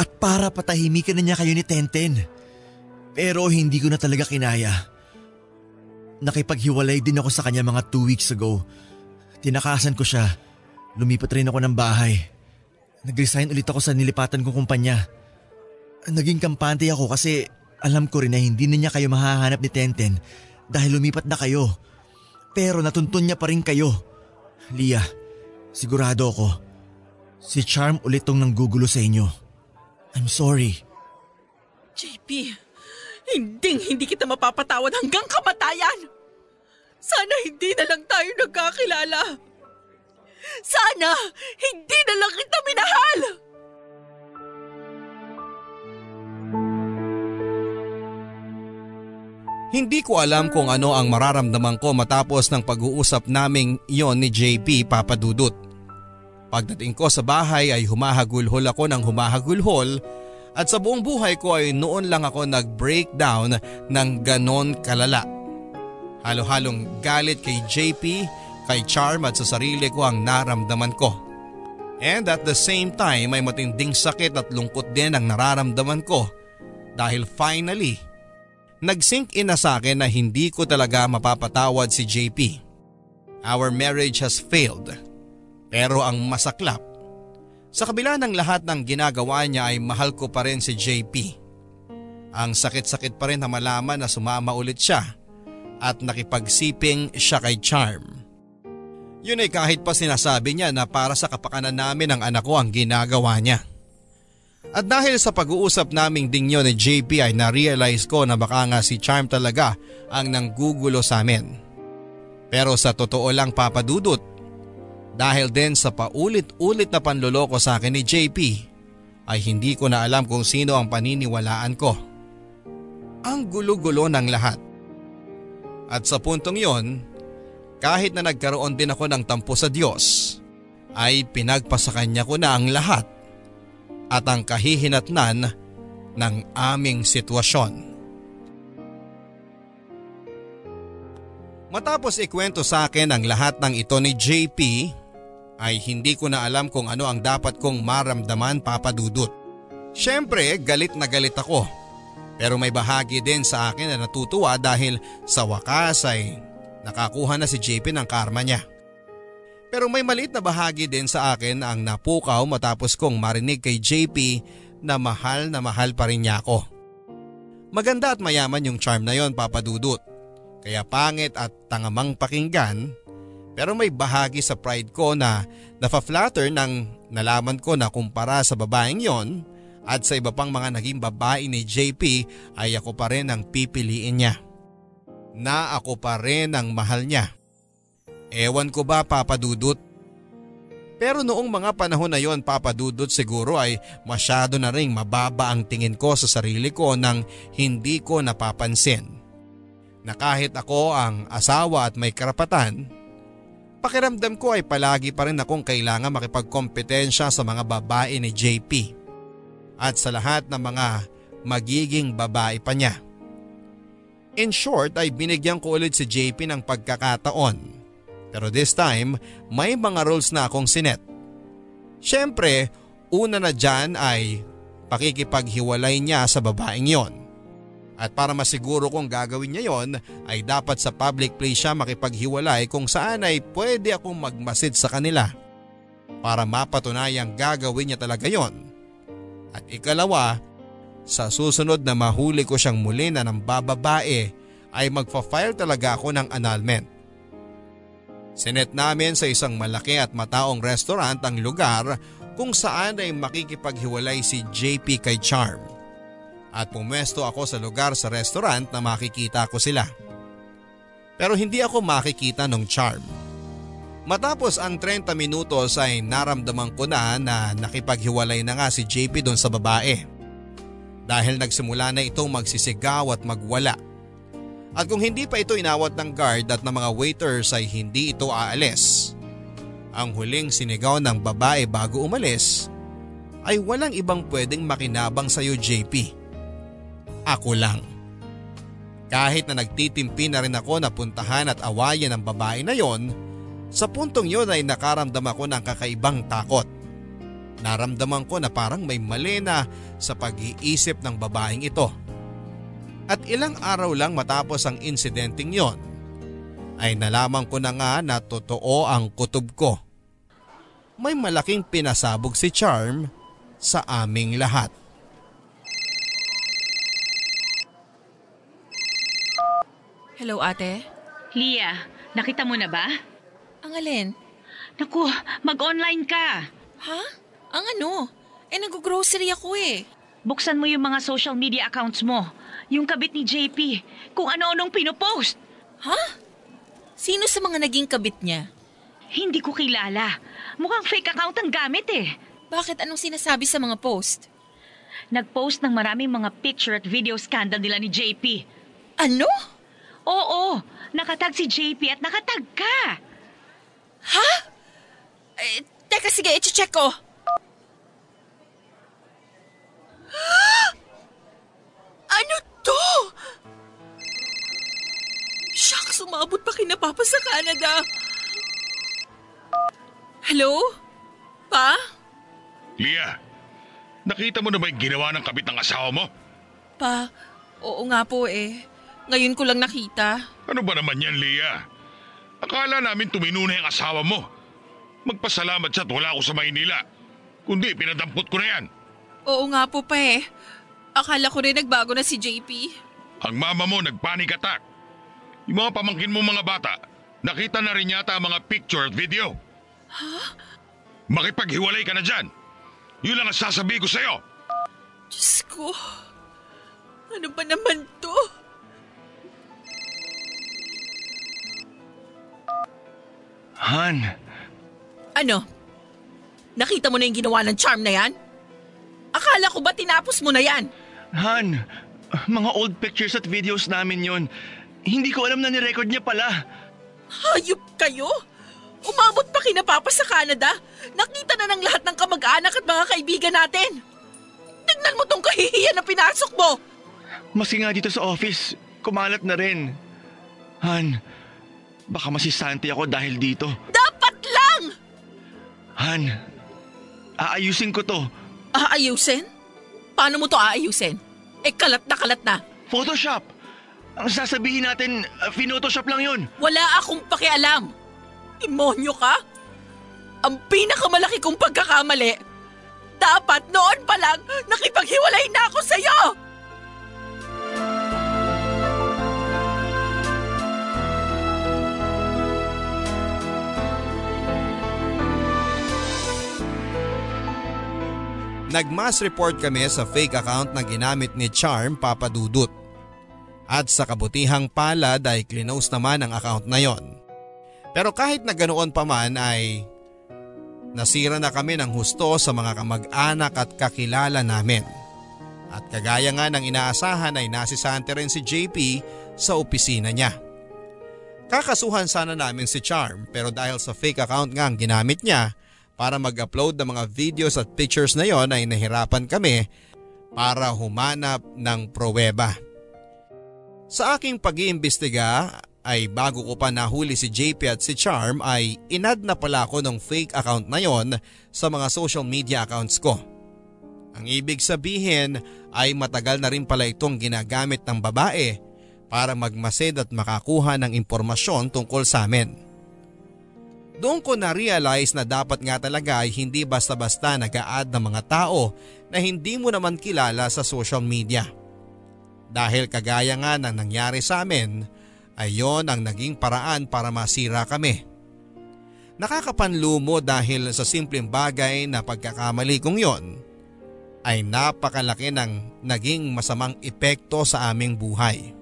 [SPEAKER 3] At para patahimikan na niya kayo ni Tenten. Pero hindi ko na talaga kinaya. Nakipaghiwalay din ako sa kanya mga two weeks ago. Tinakasan ko siya. Lumipat rin ako ng bahay. Nag-resign ulit ako sa nilipatan kong kumpanya. Naging kampante ako kasi alam ko rin na hindi na niya kayo mahahanap ni Tenten dahil lumipat na kayo. Pero natuntun niya pa rin kayo. Lia, sigurado ako. Si Charm ulit tong nanggugulo sa inyo. I'm sorry.
[SPEAKER 2] JP, hinding hindi kita mapapatawad hanggang kamatayan. Sana hindi na lang tayo nagkakilala. Sana hindi na lang kita minahal.
[SPEAKER 1] Hindi ko alam kung ano ang mararamdaman ko matapos ng pag-uusap naming iyon ni JP Papadudut. Pagdating ko sa bahay ay humahagulhol ako ng humahagulhol at sa buong buhay ko ay noon lang ako nag-breakdown ng ganon kalala. Halo-halong galit kay JP, kay Charm at sa sarili ko ang naramdaman ko. And at the same time ay matinding sakit at lungkot din ang nararamdaman ko dahil finally, nag-sink in na sa akin na hindi ko talaga mapapatawad si JP. Our marriage has failed. Pero ang masaklap, sa kabila ng lahat ng ginagawa niya ay mahal ko pa rin si JP. Ang sakit-sakit pa rin na malaman na sumama ulit siya at nakipagsiping siya kay Charm. Yun ay kahit pa sinasabi niya na para sa kapakanan namin ng anak ko ang ginagawa niya. At dahil sa pag-uusap naming dingyo ni JP ay na-realize ko na baka nga si Charm talaga ang nanggugulo sa amin. Pero sa totoo lang papadudot, dahil din sa paulit-ulit na panloloko sa akin ni JP, ay hindi ko na alam kung sino ang paniniwalaan ko. Ang gulo-gulo ng lahat. At sa puntong yon, kahit na nagkaroon din ako ng tampo sa Diyos, ay pinagpasakanya ko na ang lahat at ang kahihinatnan ng aming sitwasyon. Matapos ikwento sa akin ang lahat ng ito ni JP, ay hindi ko na alam kung ano ang dapat kong maramdaman papadudot. Siyempre galit na galit ako. Pero may bahagi din sa akin na natutuwa dahil sa wakas ay nakakuha na si JP ng karma niya. Pero may maliit na bahagi din sa akin ang napukaw matapos kong marinig kay JP na mahal na mahal pa rin niya ako. Maganda at mayaman yung charm na yon papadudot. Kaya pangit at tangamang pakinggan pero may bahagi sa pride ko na nafa-flatter nang nalaman ko na kumpara sa babaeng yon at sa iba pang mga naging babae ni JP ay ako pa rin ang pipiliin niya na ako pa rin ang mahal niya. Ewan ko ba papadudot? Pero noong mga panahon na yon papadudot siguro ay masyado na ring mababa ang tingin ko sa sarili ko nang hindi ko napapansin. Na kahit ako ang asawa at may karapatan, pakiramdam ko ay palagi pa rin akong kailangan makipagkompetensya sa mga babae ni JP. At sa lahat ng mga magiging babae pa niya. In short ay binigyan ko ulit si JP ng pagkakataon. Pero this time, may mga rules na akong sinet. Siyempre, una na dyan ay pakikipaghiwalay niya sa babaeng yon. At para masiguro kong gagawin niya yon ay dapat sa public place siya makipaghiwalay kung saan ay pwede akong magmasid sa kanila. Para mapatunayang gagawin niya talaga yon. At ikalawa sa susunod na mahuli ko siyang muli na ng bababae ay magfa-file talaga ako ng annulment. Sinet namin sa isang malaki at mataong restaurant ang lugar kung saan ay makikipaghiwalay si JP kay Charm. At pumwesto ako sa lugar sa restaurant na makikita ko sila. Pero hindi ako makikita ng Charm. Matapos ang 30 minutos ay naramdaman ko na na nakipaghiwalay na nga si JP doon sa babae dahil nagsimula na itong magsisigaw at magwala. At kung hindi pa ito inawat ng guard at ng mga waiters ay hindi ito aalis. Ang huling sinigaw ng babae bago umalis ay walang ibang pwedeng makinabang sa iyo JP. Ako lang. Kahit na nagtitimpi na rin ako na puntahan at awayan ang babae na yon, sa puntong yon ay nakaramdam ako ng kakaibang takot. Naramdaman ko na parang may mali na sa pag-iisip ng babaeng ito. At ilang araw lang matapos ang insidenteng yon, ay nalaman ko na nga na totoo ang kutob ko. May malaking pinasabog si Charm sa aming lahat.
[SPEAKER 2] Hello ate?
[SPEAKER 5] Lia, nakita mo na ba?
[SPEAKER 2] Ang alin?
[SPEAKER 5] Naku, mag-online ka.
[SPEAKER 2] Ha? Ang ano? Eh nag-grocery ako eh.
[SPEAKER 5] Buksan mo yung mga social media accounts mo. Yung kabit ni JP. Kung ano-anong pinopost.
[SPEAKER 2] Ha? Sino sa mga naging kabit niya?
[SPEAKER 5] Hindi ko kilala. Mukhang fake account ang gamit eh.
[SPEAKER 2] Bakit anong sinasabi sa mga post?
[SPEAKER 5] Nag-post ng maraming mga picture at video scandal nila ni JP.
[SPEAKER 2] Ano?
[SPEAKER 5] Oo, nakatag si JP at nakatag ka.
[SPEAKER 2] Ha? Eh, teka sige, i-check ko. Ano to? Shucks, umabot pa kinapapa sa Canada. Hello? Pa?
[SPEAKER 6] Lia, nakita mo na ba yung ginawa ng kabit ng asawa mo?
[SPEAKER 2] Pa, oo nga po eh. Ngayon ko lang nakita.
[SPEAKER 6] Ano ba naman yan, Lia? Akala namin tumino na yung asawa mo. Magpasalamat siya at wala ako sa Maynila. Kundi pinadampot ko na yan.
[SPEAKER 2] Oo nga po pa eh. Akala ko rin nagbago na si JP.
[SPEAKER 6] Ang mama mo nagpanic attack. Yung mga pamangkin mo mga bata, nakita na rin yata ang mga picture at video. Makipaghiwalay ka na dyan. Yun lang ang sasabihin ko sa'yo.
[SPEAKER 2] Diyos ko. Ano ba naman to?
[SPEAKER 3] Han,
[SPEAKER 2] Ano? Nakita mo na yung ginawa ng charm na yan? Akala ko ba tinapos mo na yan?
[SPEAKER 3] Han, mga old pictures at videos namin yon. Hindi ko alam na ni-record niya pala.
[SPEAKER 2] Hayop kayo? Umabot pa kina Papa sa Canada? Nakita na ng lahat ng kamag-anak at mga kaibigan natin. Tignan mo tong kahihiyan na pinasok mo.
[SPEAKER 3] Maski nga dito sa office, kumalat na rin. Han, baka masisante ako dahil dito.
[SPEAKER 2] Dapat lang!
[SPEAKER 3] Han, aayusin ko to.
[SPEAKER 2] Aayusin? Paano mo to aayusin? Eh kalat na kalat na.
[SPEAKER 3] Photoshop! Ang sasabihin natin, uh, photoshop lang yun.
[SPEAKER 2] Wala akong pakialam. Demonyo ka? Ang pinakamalaki kong pagkakamali. Dapat noon pa lang nakipaghiwalay na ako sa'yo!
[SPEAKER 1] Nagmass report kami sa fake account na ginamit ni Charm Papadudut. At sa kabutihang palad ay clinose naman ang account na yon. Pero kahit na ganoon pa man ay nasira na kami ng husto sa mga kamag-anak at kakilala namin. At kagaya nga ng inaasahan ay nasisante rin si JP sa opisina niya. Kakasuhan sana namin si Charm pero dahil sa fake account nga ang ginamit niya para mag-upload ng mga videos at pictures na yon ay nahirapan kami para humanap ng pruweba. Sa aking pag-iimbestiga ay bago ko pa nahuli si JP at si Charm ay inad na pala ako ng fake account na yon sa mga social media accounts ko. Ang ibig sabihin ay matagal na rin pala itong ginagamit ng babae para magmasid at makakuha ng impormasyon tungkol sa amin. Doon ko na-realize na dapat nga talaga ay hindi basta-basta nag-a-add ng mga tao na hindi mo naman kilala sa social media. Dahil kagaya nga ng nangyari sa amin, ay yon ang naging paraan para masira kami. Nakakapanlumo dahil sa simpleng bagay na pagkakamali kong yon ay napakalaki ng naging masamang epekto sa aming buhay.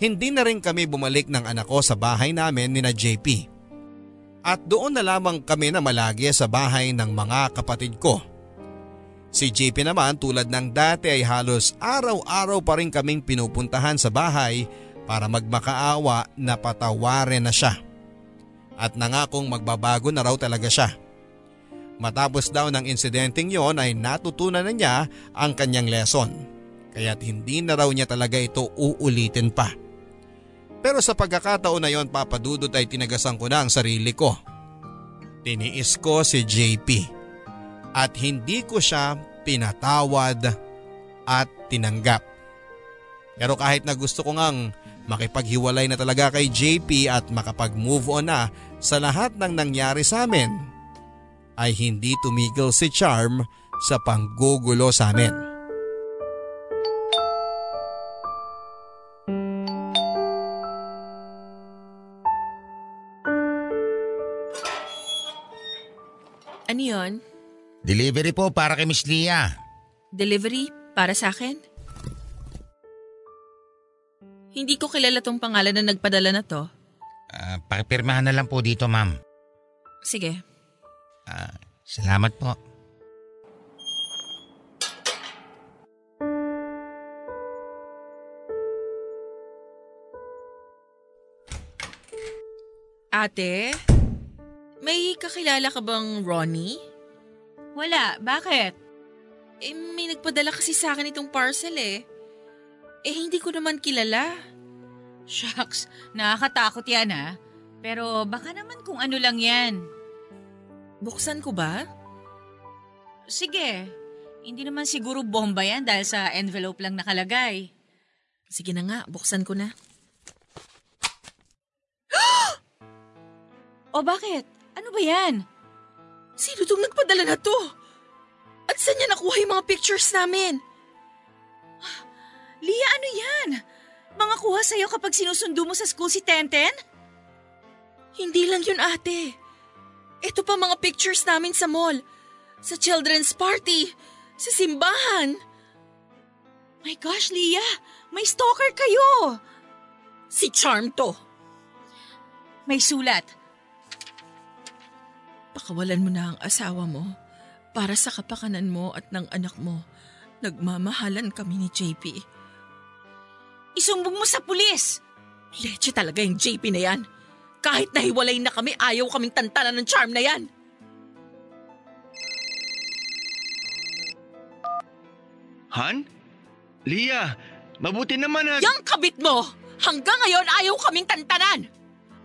[SPEAKER 1] Hindi na rin kami bumalik ng anak ko sa bahay namin ni na JP. At doon na lamang kami na malagi sa bahay ng mga kapatid ko. Si JP naman tulad ng dati ay halos araw-araw pa rin kaming pinupuntahan sa bahay para magmakaawa na patawarin na siya. At nangakong magbabago na raw talaga siya. Matapos daw ng insidenteng yon ay natutunan na niya ang kanyang lesson. Kaya't hindi na raw niya talaga ito uulitin pa. Pero sa pagkakataon na yon papadudot ay tinagasan ko na ang sarili ko. Tiniis ko si JP at hindi ko siya pinatawad at tinanggap. Pero kahit na gusto ko ngang makipaghiwalay na talaga kay JP at makapag-move on na sa lahat ng nangyari sa amin, ay hindi tumigil si Charm sa panggugulo sa amin.
[SPEAKER 2] Yun?
[SPEAKER 7] Delivery po para kay Miss Lia.
[SPEAKER 2] Delivery para sa akin? Hindi ko kilala tong pangalan na nagpadala na to.
[SPEAKER 7] Ah, pakipirmahan na lang po dito, ma'am.
[SPEAKER 2] Sige.
[SPEAKER 7] Ah, salamat po.
[SPEAKER 2] Ate, may kakilala ka bang Ronnie?
[SPEAKER 5] Wala, bakit?
[SPEAKER 2] Eh, may nagpadala kasi sa akin itong parcel eh. Eh, hindi ko naman kilala.
[SPEAKER 5] Shucks, nakakatakot yan ha. Pero baka naman kung ano lang yan.
[SPEAKER 2] Buksan ko ba?
[SPEAKER 5] Sige. Hindi naman siguro bomba yan dahil sa envelope lang nakalagay.
[SPEAKER 2] Sige na nga, buksan ko na.
[SPEAKER 5] O bakit? Ano ba yan?
[SPEAKER 2] Sino tong nagpadala na to? At saan niya nakuha yung mga pictures namin?
[SPEAKER 5] Lia, ano yan? Mga kuha sa'yo kapag sinusundo mo sa school si Tenten?
[SPEAKER 2] Hindi lang yun ate. Ito pa mga pictures namin sa mall. Sa children's party. Sa simbahan.
[SPEAKER 5] My gosh, Lia! May stalker kayo!
[SPEAKER 2] Si Charm to.
[SPEAKER 5] May sulat.
[SPEAKER 2] Pakawalan mo na ang asawa mo. Para sa kapakanan mo at ng anak mo. Nagmamahalan kami ni JP.
[SPEAKER 5] Isumbong mo sa pulis!
[SPEAKER 2] Leche talaga yung JP na yan. Kahit nahiwalay na kami, ayaw kaming tantanan ng charm na yan.
[SPEAKER 3] Han? Lia, mabuti naman at...
[SPEAKER 2] Yang kabit mo! Hanggang ngayon ayaw kaming tantanan!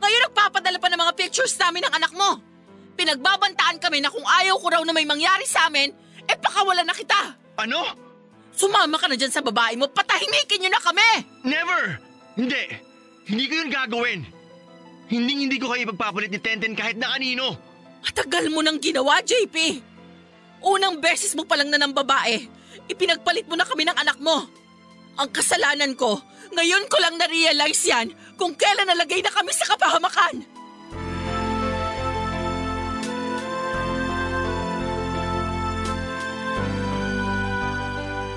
[SPEAKER 2] Ngayon nagpapadala pa ng mga pictures namin ng anak mo. Pinagbabantaan kami na kung ayaw ko raw na may mangyari sa amin, eh pakawalan na kita.
[SPEAKER 3] Ano?
[SPEAKER 2] Sumama ka na dyan sa babae mo, patahimikin niyo na kami!
[SPEAKER 3] Never! Hindi! Hindi ko yun gagawin! Hindi hindi ko kayo ipagpapalit ni Tenten kahit na kanino!
[SPEAKER 2] Matagal mo nang ginawa, JP. Unang beses mo pa lang na ng babae. Ipinagpalit mo na kami ng anak mo. Ang kasalanan ko, ngayon ko lang na-realize yan kung kailan nalagay na kami sa kapahamakan.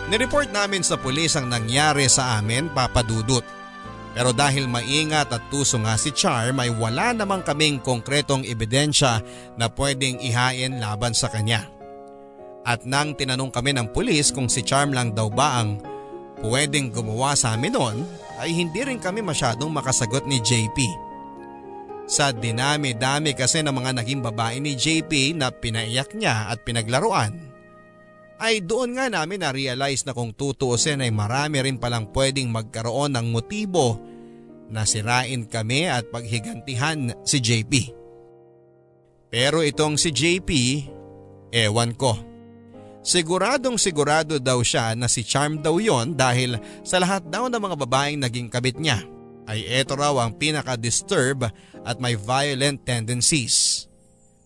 [SPEAKER 1] Nireport namin sa pulis ang nangyari sa amin, Papa Dudut. Pero dahil maingat at tuso nga si Charm ay wala namang kaming konkretong ebidensya na pwedeng ihain laban sa kanya. At nang tinanong kami ng pulis kung si Charm lang daw ba ang pwedeng gumawa sa amin noon, ay hindi rin kami masyadong makasagot ni JP. Sa dinami-dami kasi ng mga naging babae ni JP na pinaiyak niya at pinaglaruan, ay doon nga namin na-realize na kung tutuusin ay marami rin palang pwedeng magkaroon ng motibo na sirain kami at paghigantihan si JP. Pero itong si JP, ewan ko. Siguradong sigurado daw siya na si Charm daw yon dahil sa lahat daw ng mga babaeng naging kabit niya ay eto raw ang pinaka-disturb at may violent tendencies.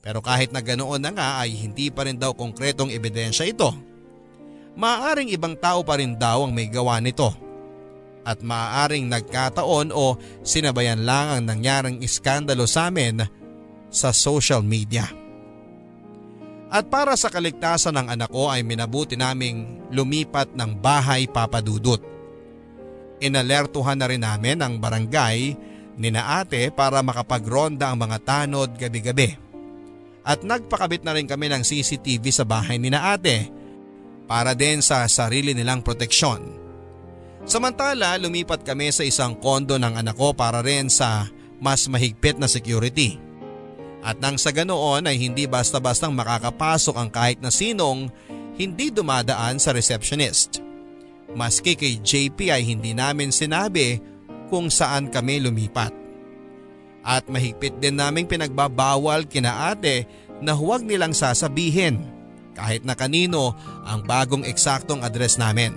[SPEAKER 1] Pero kahit na ganoon na nga ay hindi pa rin daw konkretong ebidensya ito. Maaaring ibang tao pa rin daw ang may gawa nito. At maaaring nagkataon o sinabayan lang ang nangyaring iskandalo sa amin sa social media. At para sa kaligtasan ng anak ko ay minabuti naming lumipat ng bahay papadudot. Inalertuhan na rin namin ang barangay ni na ate para makapagronda ang mga tanod gabi-gabi at nagpakabit na rin kami ng CCTV sa bahay ni na ate para din sa sarili nilang proteksyon. Samantala lumipat kami sa isang kondo ng anak ko para rin sa mas mahigpit na security. At nang sa ganoon ay hindi basta-bastang makakapasok ang kahit na sinong hindi dumadaan sa receptionist. Maski kay JP ay hindi namin sinabi kung saan kami lumipat. At mahigpit din naming pinagbabawal kina ate na huwag nilang sasabihin kahit na kanino ang bagong eksaktong address namin.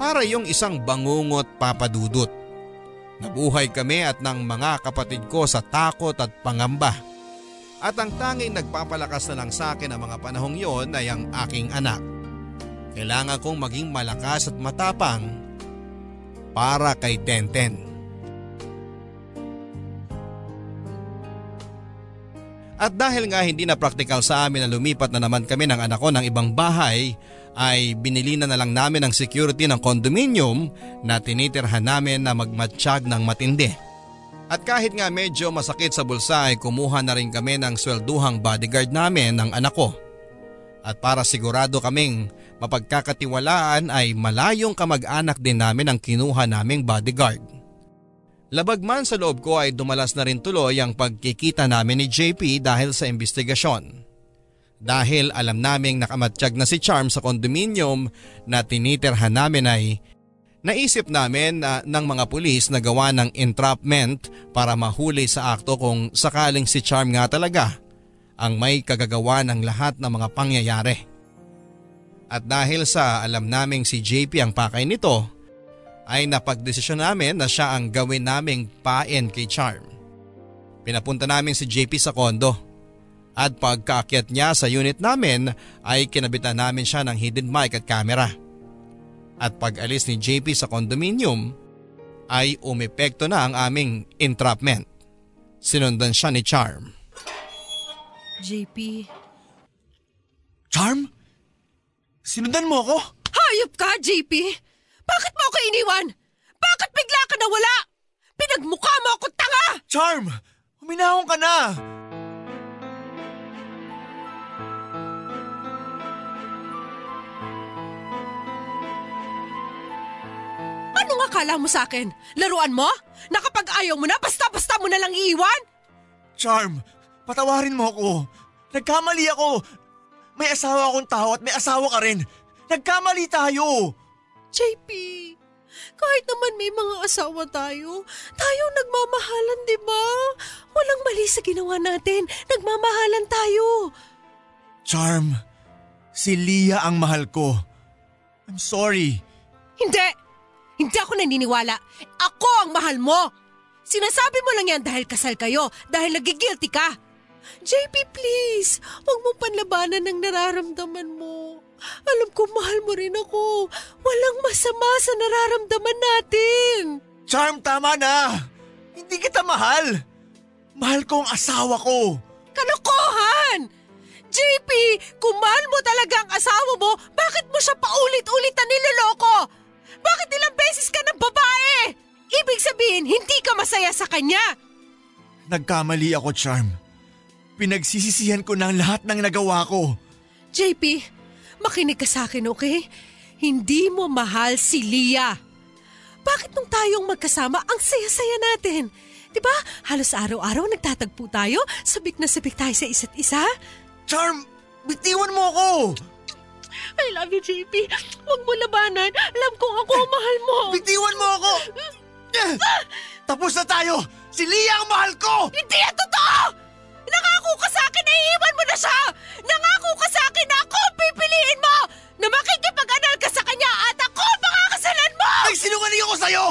[SPEAKER 1] Para yung isang bangungot papadudot. Nabuhay kami at ng mga kapatid ko sa takot at pangamba. At ang tanging nagpapalakas na lang sa akin ang mga panahong yon ay ang aking anak. Kailangan kong maging malakas at matapang para kay Tenten. At dahil nga hindi na praktikal sa amin na lumipat na naman kami ng anak ko ng ibang bahay, ay binili na na lang namin ang security ng condominium na tinitirhan namin na magmatsyag ng matindi. At kahit nga medyo masakit sa bulsa ay kumuha na rin kami ng swelduhang bodyguard namin ng anak ko. At para sigurado kaming mapagkakatiwalaan ay malayong kamag-anak din namin ang kinuha naming bodyguard. Labag man sa loob ko ay dumalas na rin tuloy ang pagkikita namin ni JP dahil sa investigasyon. Dahil alam naming nakamatsyag na si Charm sa kondominium na tinitirhan namin ay naisip namin na ng mga pulis na gawa ng entrapment para mahuli sa akto kung sakaling si Charm nga talaga ang may kagagawa ng lahat ng mga pangyayari. At dahil sa alam naming si JP ang pakay nito, ay napagdesisyon namin na siya ang gawin naming pain kay Charm. Pinapunta namin si JP sa kondo at pagkaakyat niya sa unit namin ay kinabitan namin siya ng hidden mic at camera. At pag alis ni JP sa condominium ay umepekto na ang aming entrapment. Sinundan siya ni Charm.
[SPEAKER 4] JP,
[SPEAKER 3] Charm? Sinundan mo ako?
[SPEAKER 4] hayop ka, JP! Bakit mo ako iniwan? Bakit bigla ka nawala? Pinagmukha mo ako tanga!
[SPEAKER 3] Charm! Huminahon ka na!
[SPEAKER 4] Anong akala mo sa akin? Laruan mo? Na kapag ayaw mo na, basta-basta mo na lang iiwan?
[SPEAKER 3] Charm, patawarin mo ako. Nagkamali ako. May asawa akong tao at may asawa ka rin. Nagkamali tayo.
[SPEAKER 4] JP, kahit naman may mga asawa tayo, tayo nagmamahalan, di ba? Walang mali sa ginawa natin. Nagmamahalan tayo.
[SPEAKER 3] Charm, si Leah ang mahal ko. I'm sorry.
[SPEAKER 4] Hindi! Hindi ako naniniwala. Ako ang mahal mo! Sinasabi mo lang yan dahil kasal kayo, dahil nagigilty ka. JP, please, huwag mo panlabanan ng nararamdaman mo. Alam ko mahal mo rin ako. Walang masama sa nararamdaman natin.
[SPEAKER 3] Charm, tama na. Hindi kita mahal. Mahal ko ang asawa ko.
[SPEAKER 4] Kalokohan! JP, kung mahal mo talaga ang asawa mo, bakit mo siya paulit-ulit na niloloko? Bakit ilang beses ka ng babae? Ibig sabihin, hindi ka masaya sa kanya.
[SPEAKER 3] Nagkamali ako, Charm. Pinagsisisihan ko ng lahat ng nagawa ko.
[SPEAKER 4] JP, makinig ka sa akin, okay? Hindi mo mahal si Leah. Bakit nung tayong magkasama, ang saya-saya natin? Di ba? Halos araw-araw nagtatagpo tayo, sabik na sabik tayo sa isa't isa.
[SPEAKER 3] Charm, bitiwan mo ako!
[SPEAKER 4] I love you, JP. Huwag mo labanan. Alam kong ako ang mahal mo.
[SPEAKER 3] Bitiwan mo ako! Eh, Tapos na tayo! Si Leah ang mahal ko!
[SPEAKER 4] Hindi yan totoo! Nangako ka sa akin na iiwan mo na siya! Nangako ka sa akin na ako ang pipiliin mo! Na makikipag-anal ka sa kanya at ako ang makakasalan mo!
[SPEAKER 3] Nagsinungaling ako sa'yo!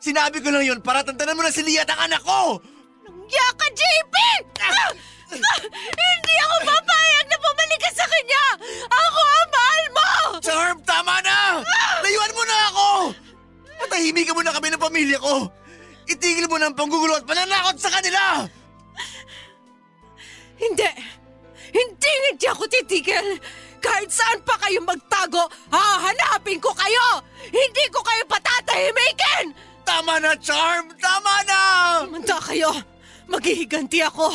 [SPEAKER 3] Sinabi ko lang yun para tantanan mo na si Leah at ang anak ko!
[SPEAKER 4] Nangyaya ka, JP! Ah! Ah! Hindi ako papayag na bumalik ka sa kanya! Ako ang mahal mo!
[SPEAKER 3] Charm, tama na! Layuan mo na ako! Patahimikan mo na kami ng pamilya ko! Itigil mo na ang panggugulo at pananakot sa kanila!
[SPEAKER 4] Hindi! Hindi hindi ako titigil! Kahit saan pa kayo magtago, hahanapin ko kayo! Hindi ko kayo patatahimikin!
[SPEAKER 3] Tama na, Charm! Tama na!
[SPEAKER 4] Manda kayo! Maghihiganti ako!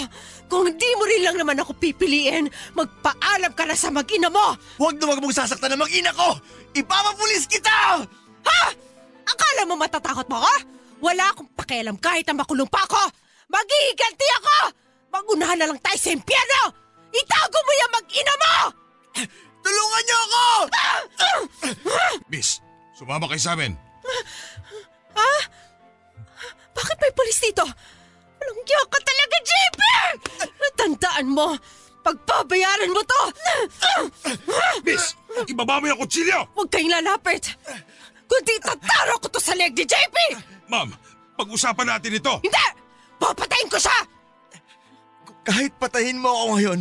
[SPEAKER 4] Kung hindi mo rin lang naman ako pipiliin, magpaalam ka na sa mag-ina mo!
[SPEAKER 3] Huwag na huwag mong sasaktan ng mag-ina ko! Ipapapulis kita!
[SPEAKER 4] Ha? Akala mo matatakot mo ako? Wala akong pakialam kahit na makulong pa ako! Maghihiganti ako! Magunahan na lang tayo sa impyerno! Itago mo yung mag-ina mo!
[SPEAKER 3] Tulungan niyo ako!
[SPEAKER 6] Miss, sumama kayo sa amin.
[SPEAKER 4] Ha? Bakit may polis dito? Giyak ka talaga, JP! Tandaan mo, pagbabayaran mo to!
[SPEAKER 6] Miss, ibaba mo yung kutsilyo!
[SPEAKER 4] Huwag kayong lalapit! Kundi tataro ko to sa leg ni JP!
[SPEAKER 6] Ma'am, pag-usapan natin ito.
[SPEAKER 4] Hindi! Papatayin ko siya!
[SPEAKER 3] Kahit patayin mo ako ngayon,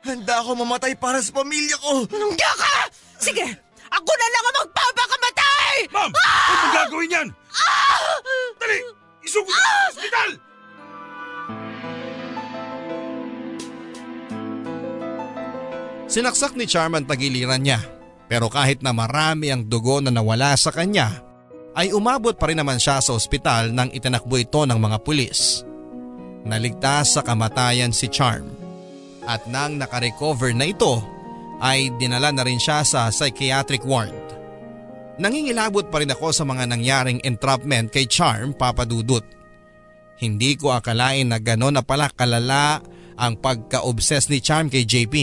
[SPEAKER 3] handa ako mamatay para sa pamilya ko!
[SPEAKER 4] Anong giyak ka? Sige, ako na lang ang magpapakamatay!
[SPEAKER 6] Ma'am, huwag mo gagawin yan! Dali, isugod ka sa ospital!
[SPEAKER 1] Sinaksak ni Charm ang tagiliran niya. Pero kahit na marami ang dugo na nawala sa kanya, ay umabot pa rin naman siya sa ospital nang itinakbo ito ng mga pulis. Naligtas sa kamatayan si Charm. At nang nakarecover na ito, ay dinala na rin siya sa psychiatric ward. Nangingilabot pa rin ako sa mga nangyaring entrapment kay Charm Papadudut. Hindi ko akalain na gano'n na pala kalala ang pagka-obsess ni Charm kay JP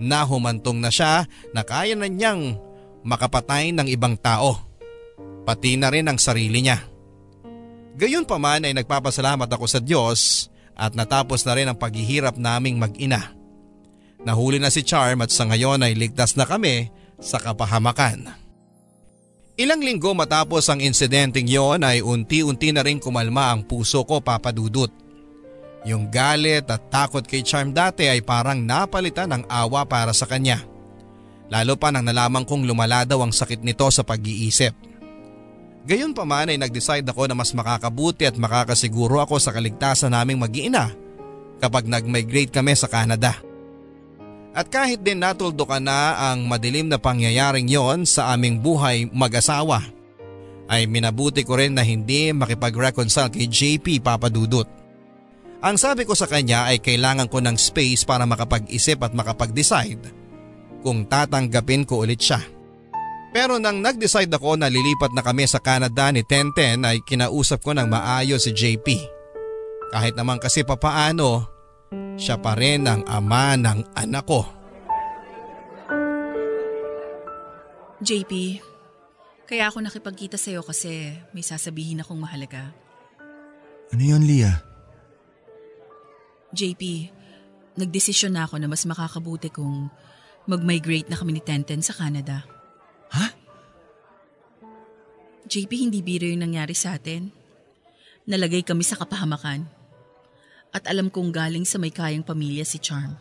[SPEAKER 1] na humantong na siya na kaya na niyang makapatay ng ibang tao. Pati na rin ang sarili niya. Gayon pa man ay nagpapasalamat ako sa Diyos At natapos na rin ang paghihirap naming mag-ina. Nahuli na si Charm at sa ngayon ay ligtas na kami sa kapahamakan. Ilang linggo matapos ang insidenteng yon ay unti-unti na rin kumalma ang puso ko papadudot. Yung galit at takot kay Charm dati ay parang napalitan ng awa para sa kanya. Lalo pa nang nalaman kong lumala daw ang sakit nito sa pag-iisip. Gayon pa man ay nag-decide ako na mas makakabuti at makakasiguro ako sa kaligtasan naming mag-iina kapag nag-migrate kami sa Canada. At kahit din natuldo ka na ang madilim na pangyayaring yon sa aming buhay mag-asawa, ay minabuti ko rin na hindi makipag-reconcile kay JP Papadudot. Ang sabi ko sa kanya ay kailangan ko ng space para makapag-isip at makapag-decide kung tatanggapin ko ulit siya. Pero nang nag-decide ako na lilipat na kami sa Canada ni Tenten ay kinausap ko ng maayos si JP. Kahit naman kasi papaano, siya pa rin ang ama ng anak ko.
[SPEAKER 2] JP, kaya ako nakipagkita sa'yo kasi may sasabihin akong mahalaga.
[SPEAKER 3] Ano yun, Lia?
[SPEAKER 2] JP, nagdesisyon na ako na mas makakabuti kung mag-migrate na kami ni Tenten sa Canada.
[SPEAKER 3] Ha?
[SPEAKER 2] JP, hindi biro yung nangyari sa atin. Nalagay kami sa kapahamakan. At alam kong galing sa may kayang pamilya si Charm.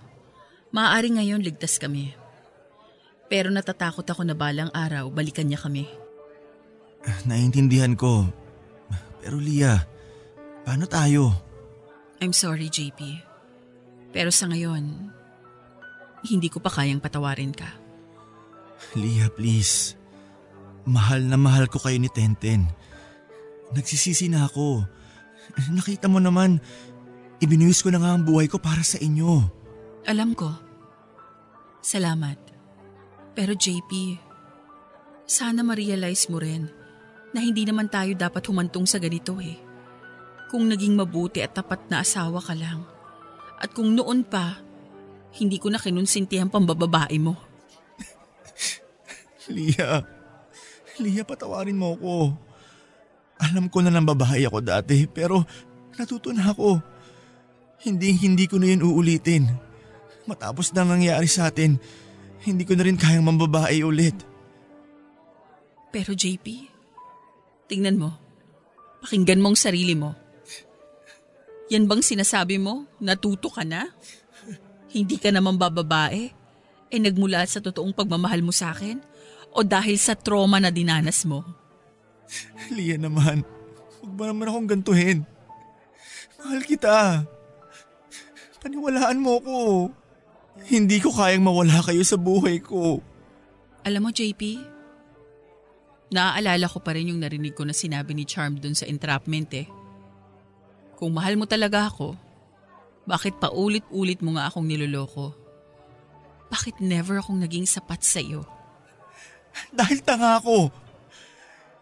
[SPEAKER 2] Maaari ngayon ligtas kami. Pero natatakot ako na balang araw balikan niya kami.
[SPEAKER 3] Naiintindihan ko. Pero Lia, paano tayo?
[SPEAKER 2] I'm sorry, JP. Pero sa ngayon, hindi ko pa kayang patawarin ka.
[SPEAKER 3] Lia, please. Mahal na mahal ko kayo ni Tenten. Nagsisisi na ako. Nakita mo naman, ibinuwis ko na nga ang buhay ko para sa inyo.
[SPEAKER 2] Alam ko. Salamat. Pero JP, sana ma-realize mo rin na hindi naman tayo dapat humantong sa ganito eh. Kung naging mabuti at tapat na asawa ka lang. At kung noon pa, hindi ko na kinunsinti ang pambababae mo.
[SPEAKER 3] Lia, Lia patawarin mo ako. Alam ko na ng babae ako dati pero natuto na ako. Hindi hindi ko na yun uulitin. Matapos na nangyari sa atin, hindi ko na rin kayang mambabae ulit.
[SPEAKER 2] Pero JP, tingnan mo. Pakinggan mong sarili mo. Yan bang sinasabi mo? Natuto ka na? Hindi ka naman bababae? Eh nagmula sa totoong pagmamahal mo sa akin? O dahil sa trauma na dinanas mo?
[SPEAKER 3] Lia naman, huwag mo naman akong gantuhin. Mahal kita. Paniwalaan mo ko. Hindi ko kayang mawala kayo sa buhay ko.
[SPEAKER 2] Alam mo, JP, naaalala ko pa rin yung narinig ko na sinabi ni Charm dun sa entrapment eh. Kung mahal mo talaga ako, bakit paulit-ulit mo nga akong niloloko? Bakit never akong naging sapat sa iyo?
[SPEAKER 3] Dahil tanga ako.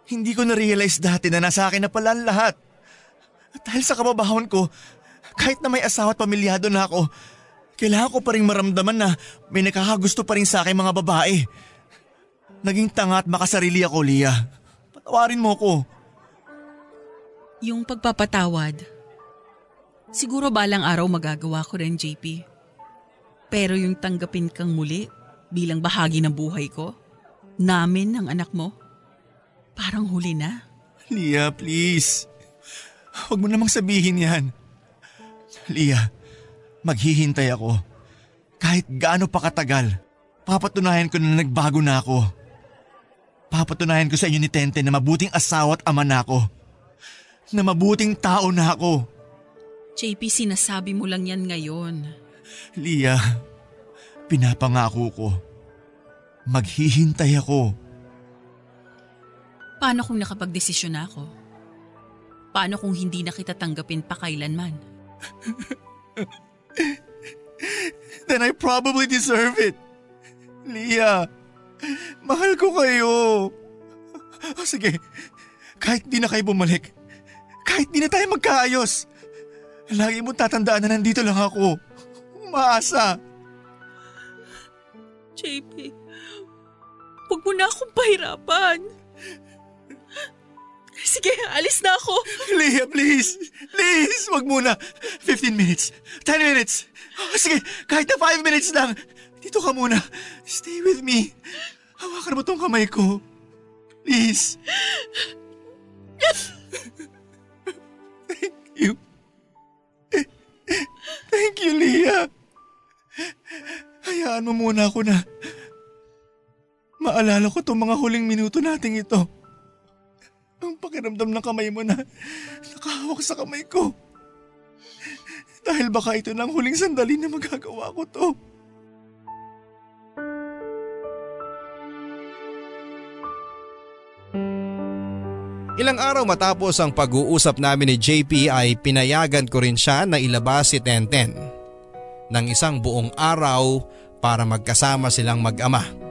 [SPEAKER 3] Hindi ko na-realize dati na nasa akin na pala ang lahat. At dahil sa kababahon ko, kahit na may asawa at pamilyado na ako, kailangan ko pa rin maramdaman na may nakakagusto pa rin sa akin mga babae. Naging tanga at makasarili ako, Lia. Patawarin mo ko.
[SPEAKER 2] Yung pagpapatawad, siguro balang araw magagawa ko rin, JP. Pero yung tanggapin kang muli bilang bahagi ng buhay ko, namin ng anak mo, parang huli na.
[SPEAKER 3] Lia, please. Huwag mo namang sabihin yan. Lia, maghihintay ako. Kahit gaano pa katagal, papatunayan ko na nagbago na ako. Papatunayan ko sa inyo ni Tente na mabuting asawa at ama na ako. Na mabuting tao na ako.
[SPEAKER 2] JP, sinasabi mo lang yan ngayon.
[SPEAKER 3] Lia, pinapangako ko. Maghihintay ako.
[SPEAKER 2] Paano kung nakapagdesisyon na ako? Paano kung hindi na kita tanggapin pa kailanman?
[SPEAKER 3] Then I probably deserve it. Lia, mahal ko kayo. O sige, kahit di na kayo bumalik, kahit di na tayo magkaayos, lagi mo tatandaan na nandito lang ako. Umaasa.
[SPEAKER 2] JP, huwag mo na akong pahirapan. Sige, alis na ako.
[SPEAKER 3] Leah, please. Please, wag muna. 15 minutes. 10 minutes. Sige, kahit na 5 minutes lang. Dito ka muna. Stay with me. Hawakan mo tong kamay ko. Please. Thank you. Thank you, Leah. Hayaan mo muna ako na maalala ko tong mga huling minuto nating ito. Ang pakiramdam ng kamay mo na nakahawak sa kamay ko. Dahil baka ito na ang huling sandali na magagawa ko to.
[SPEAKER 1] Ilang araw matapos ang pag-uusap namin ni JP ay pinayagan ko rin siya na ilabas si Tenten ng isang buong araw para magkasama silang mag-ama.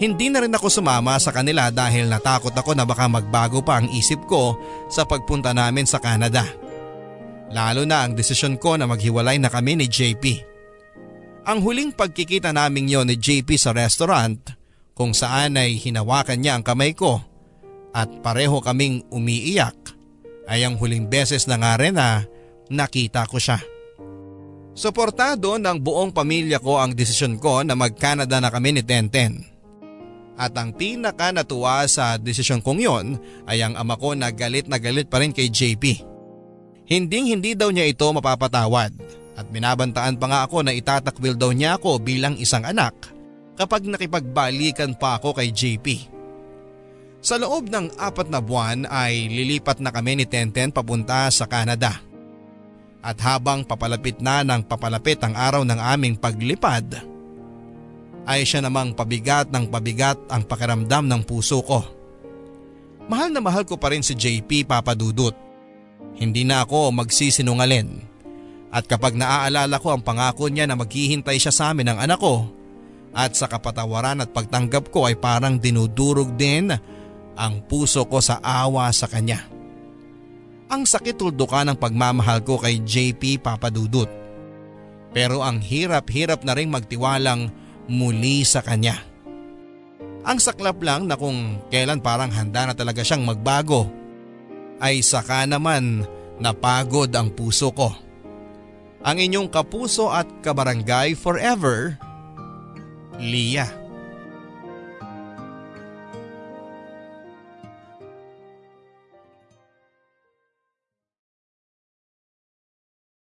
[SPEAKER 1] Hindi na rin ako sumama sa kanila dahil natakot ako na baka magbago pa ang isip ko sa pagpunta namin sa Canada. Lalo na ang desisyon ko na maghiwalay na kami ni JP. Ang huling pagkikita namin yon ni JP sa restaurant kung saan ay hinawakan niya ang kamay ko at pareho kaming umiiyak ay ang huling beses na nga rin na nakita ko siya. Suportado ng buong pamilya ko ang desisyon ko na mag-Canada na kami ni Tenten. At ang pinaka natuwa sa desisyon kong yon ay ang ama ko na galit na galit pa rin kay JP. Hinding hindi daw niya ito mapapatawad at binabantaan pa nga ako na itatakwil daw niya ako bilang isang anak kapag nakipagbalikan pa ako kay JP. Sa loob ng apat na buwan ay lilipat na kami ni Tenten papunta sa Canada. At habang papalapit na ng papalapit ang araw ng aming paglipad, ay siya namang pabigat ng pabigat ang pakiramdam ng puso ko. Mahal na mahal ko pa rin si JP Papadudut. Hindi na ako magsisinungalin. At kapag naaalala ko ang pangako niya na maghihintay siya sa amin ng anak ko, at sa kapatawaran at pagtanggap ko ay parang dinudurog din ang puso ko sa awa sa kanya. Ang sakit tuldukan ng pagmamahal ko kay JP Papadudut. Pero ang hirap-hirap na rin magtiwalang muli sa kanya. Ang saklap lang na kung kailan parang handa na talaga siyang magbago ay saka naman napagod ang puso ko. Ang inyong kapuso at kabarangay forever, Leah.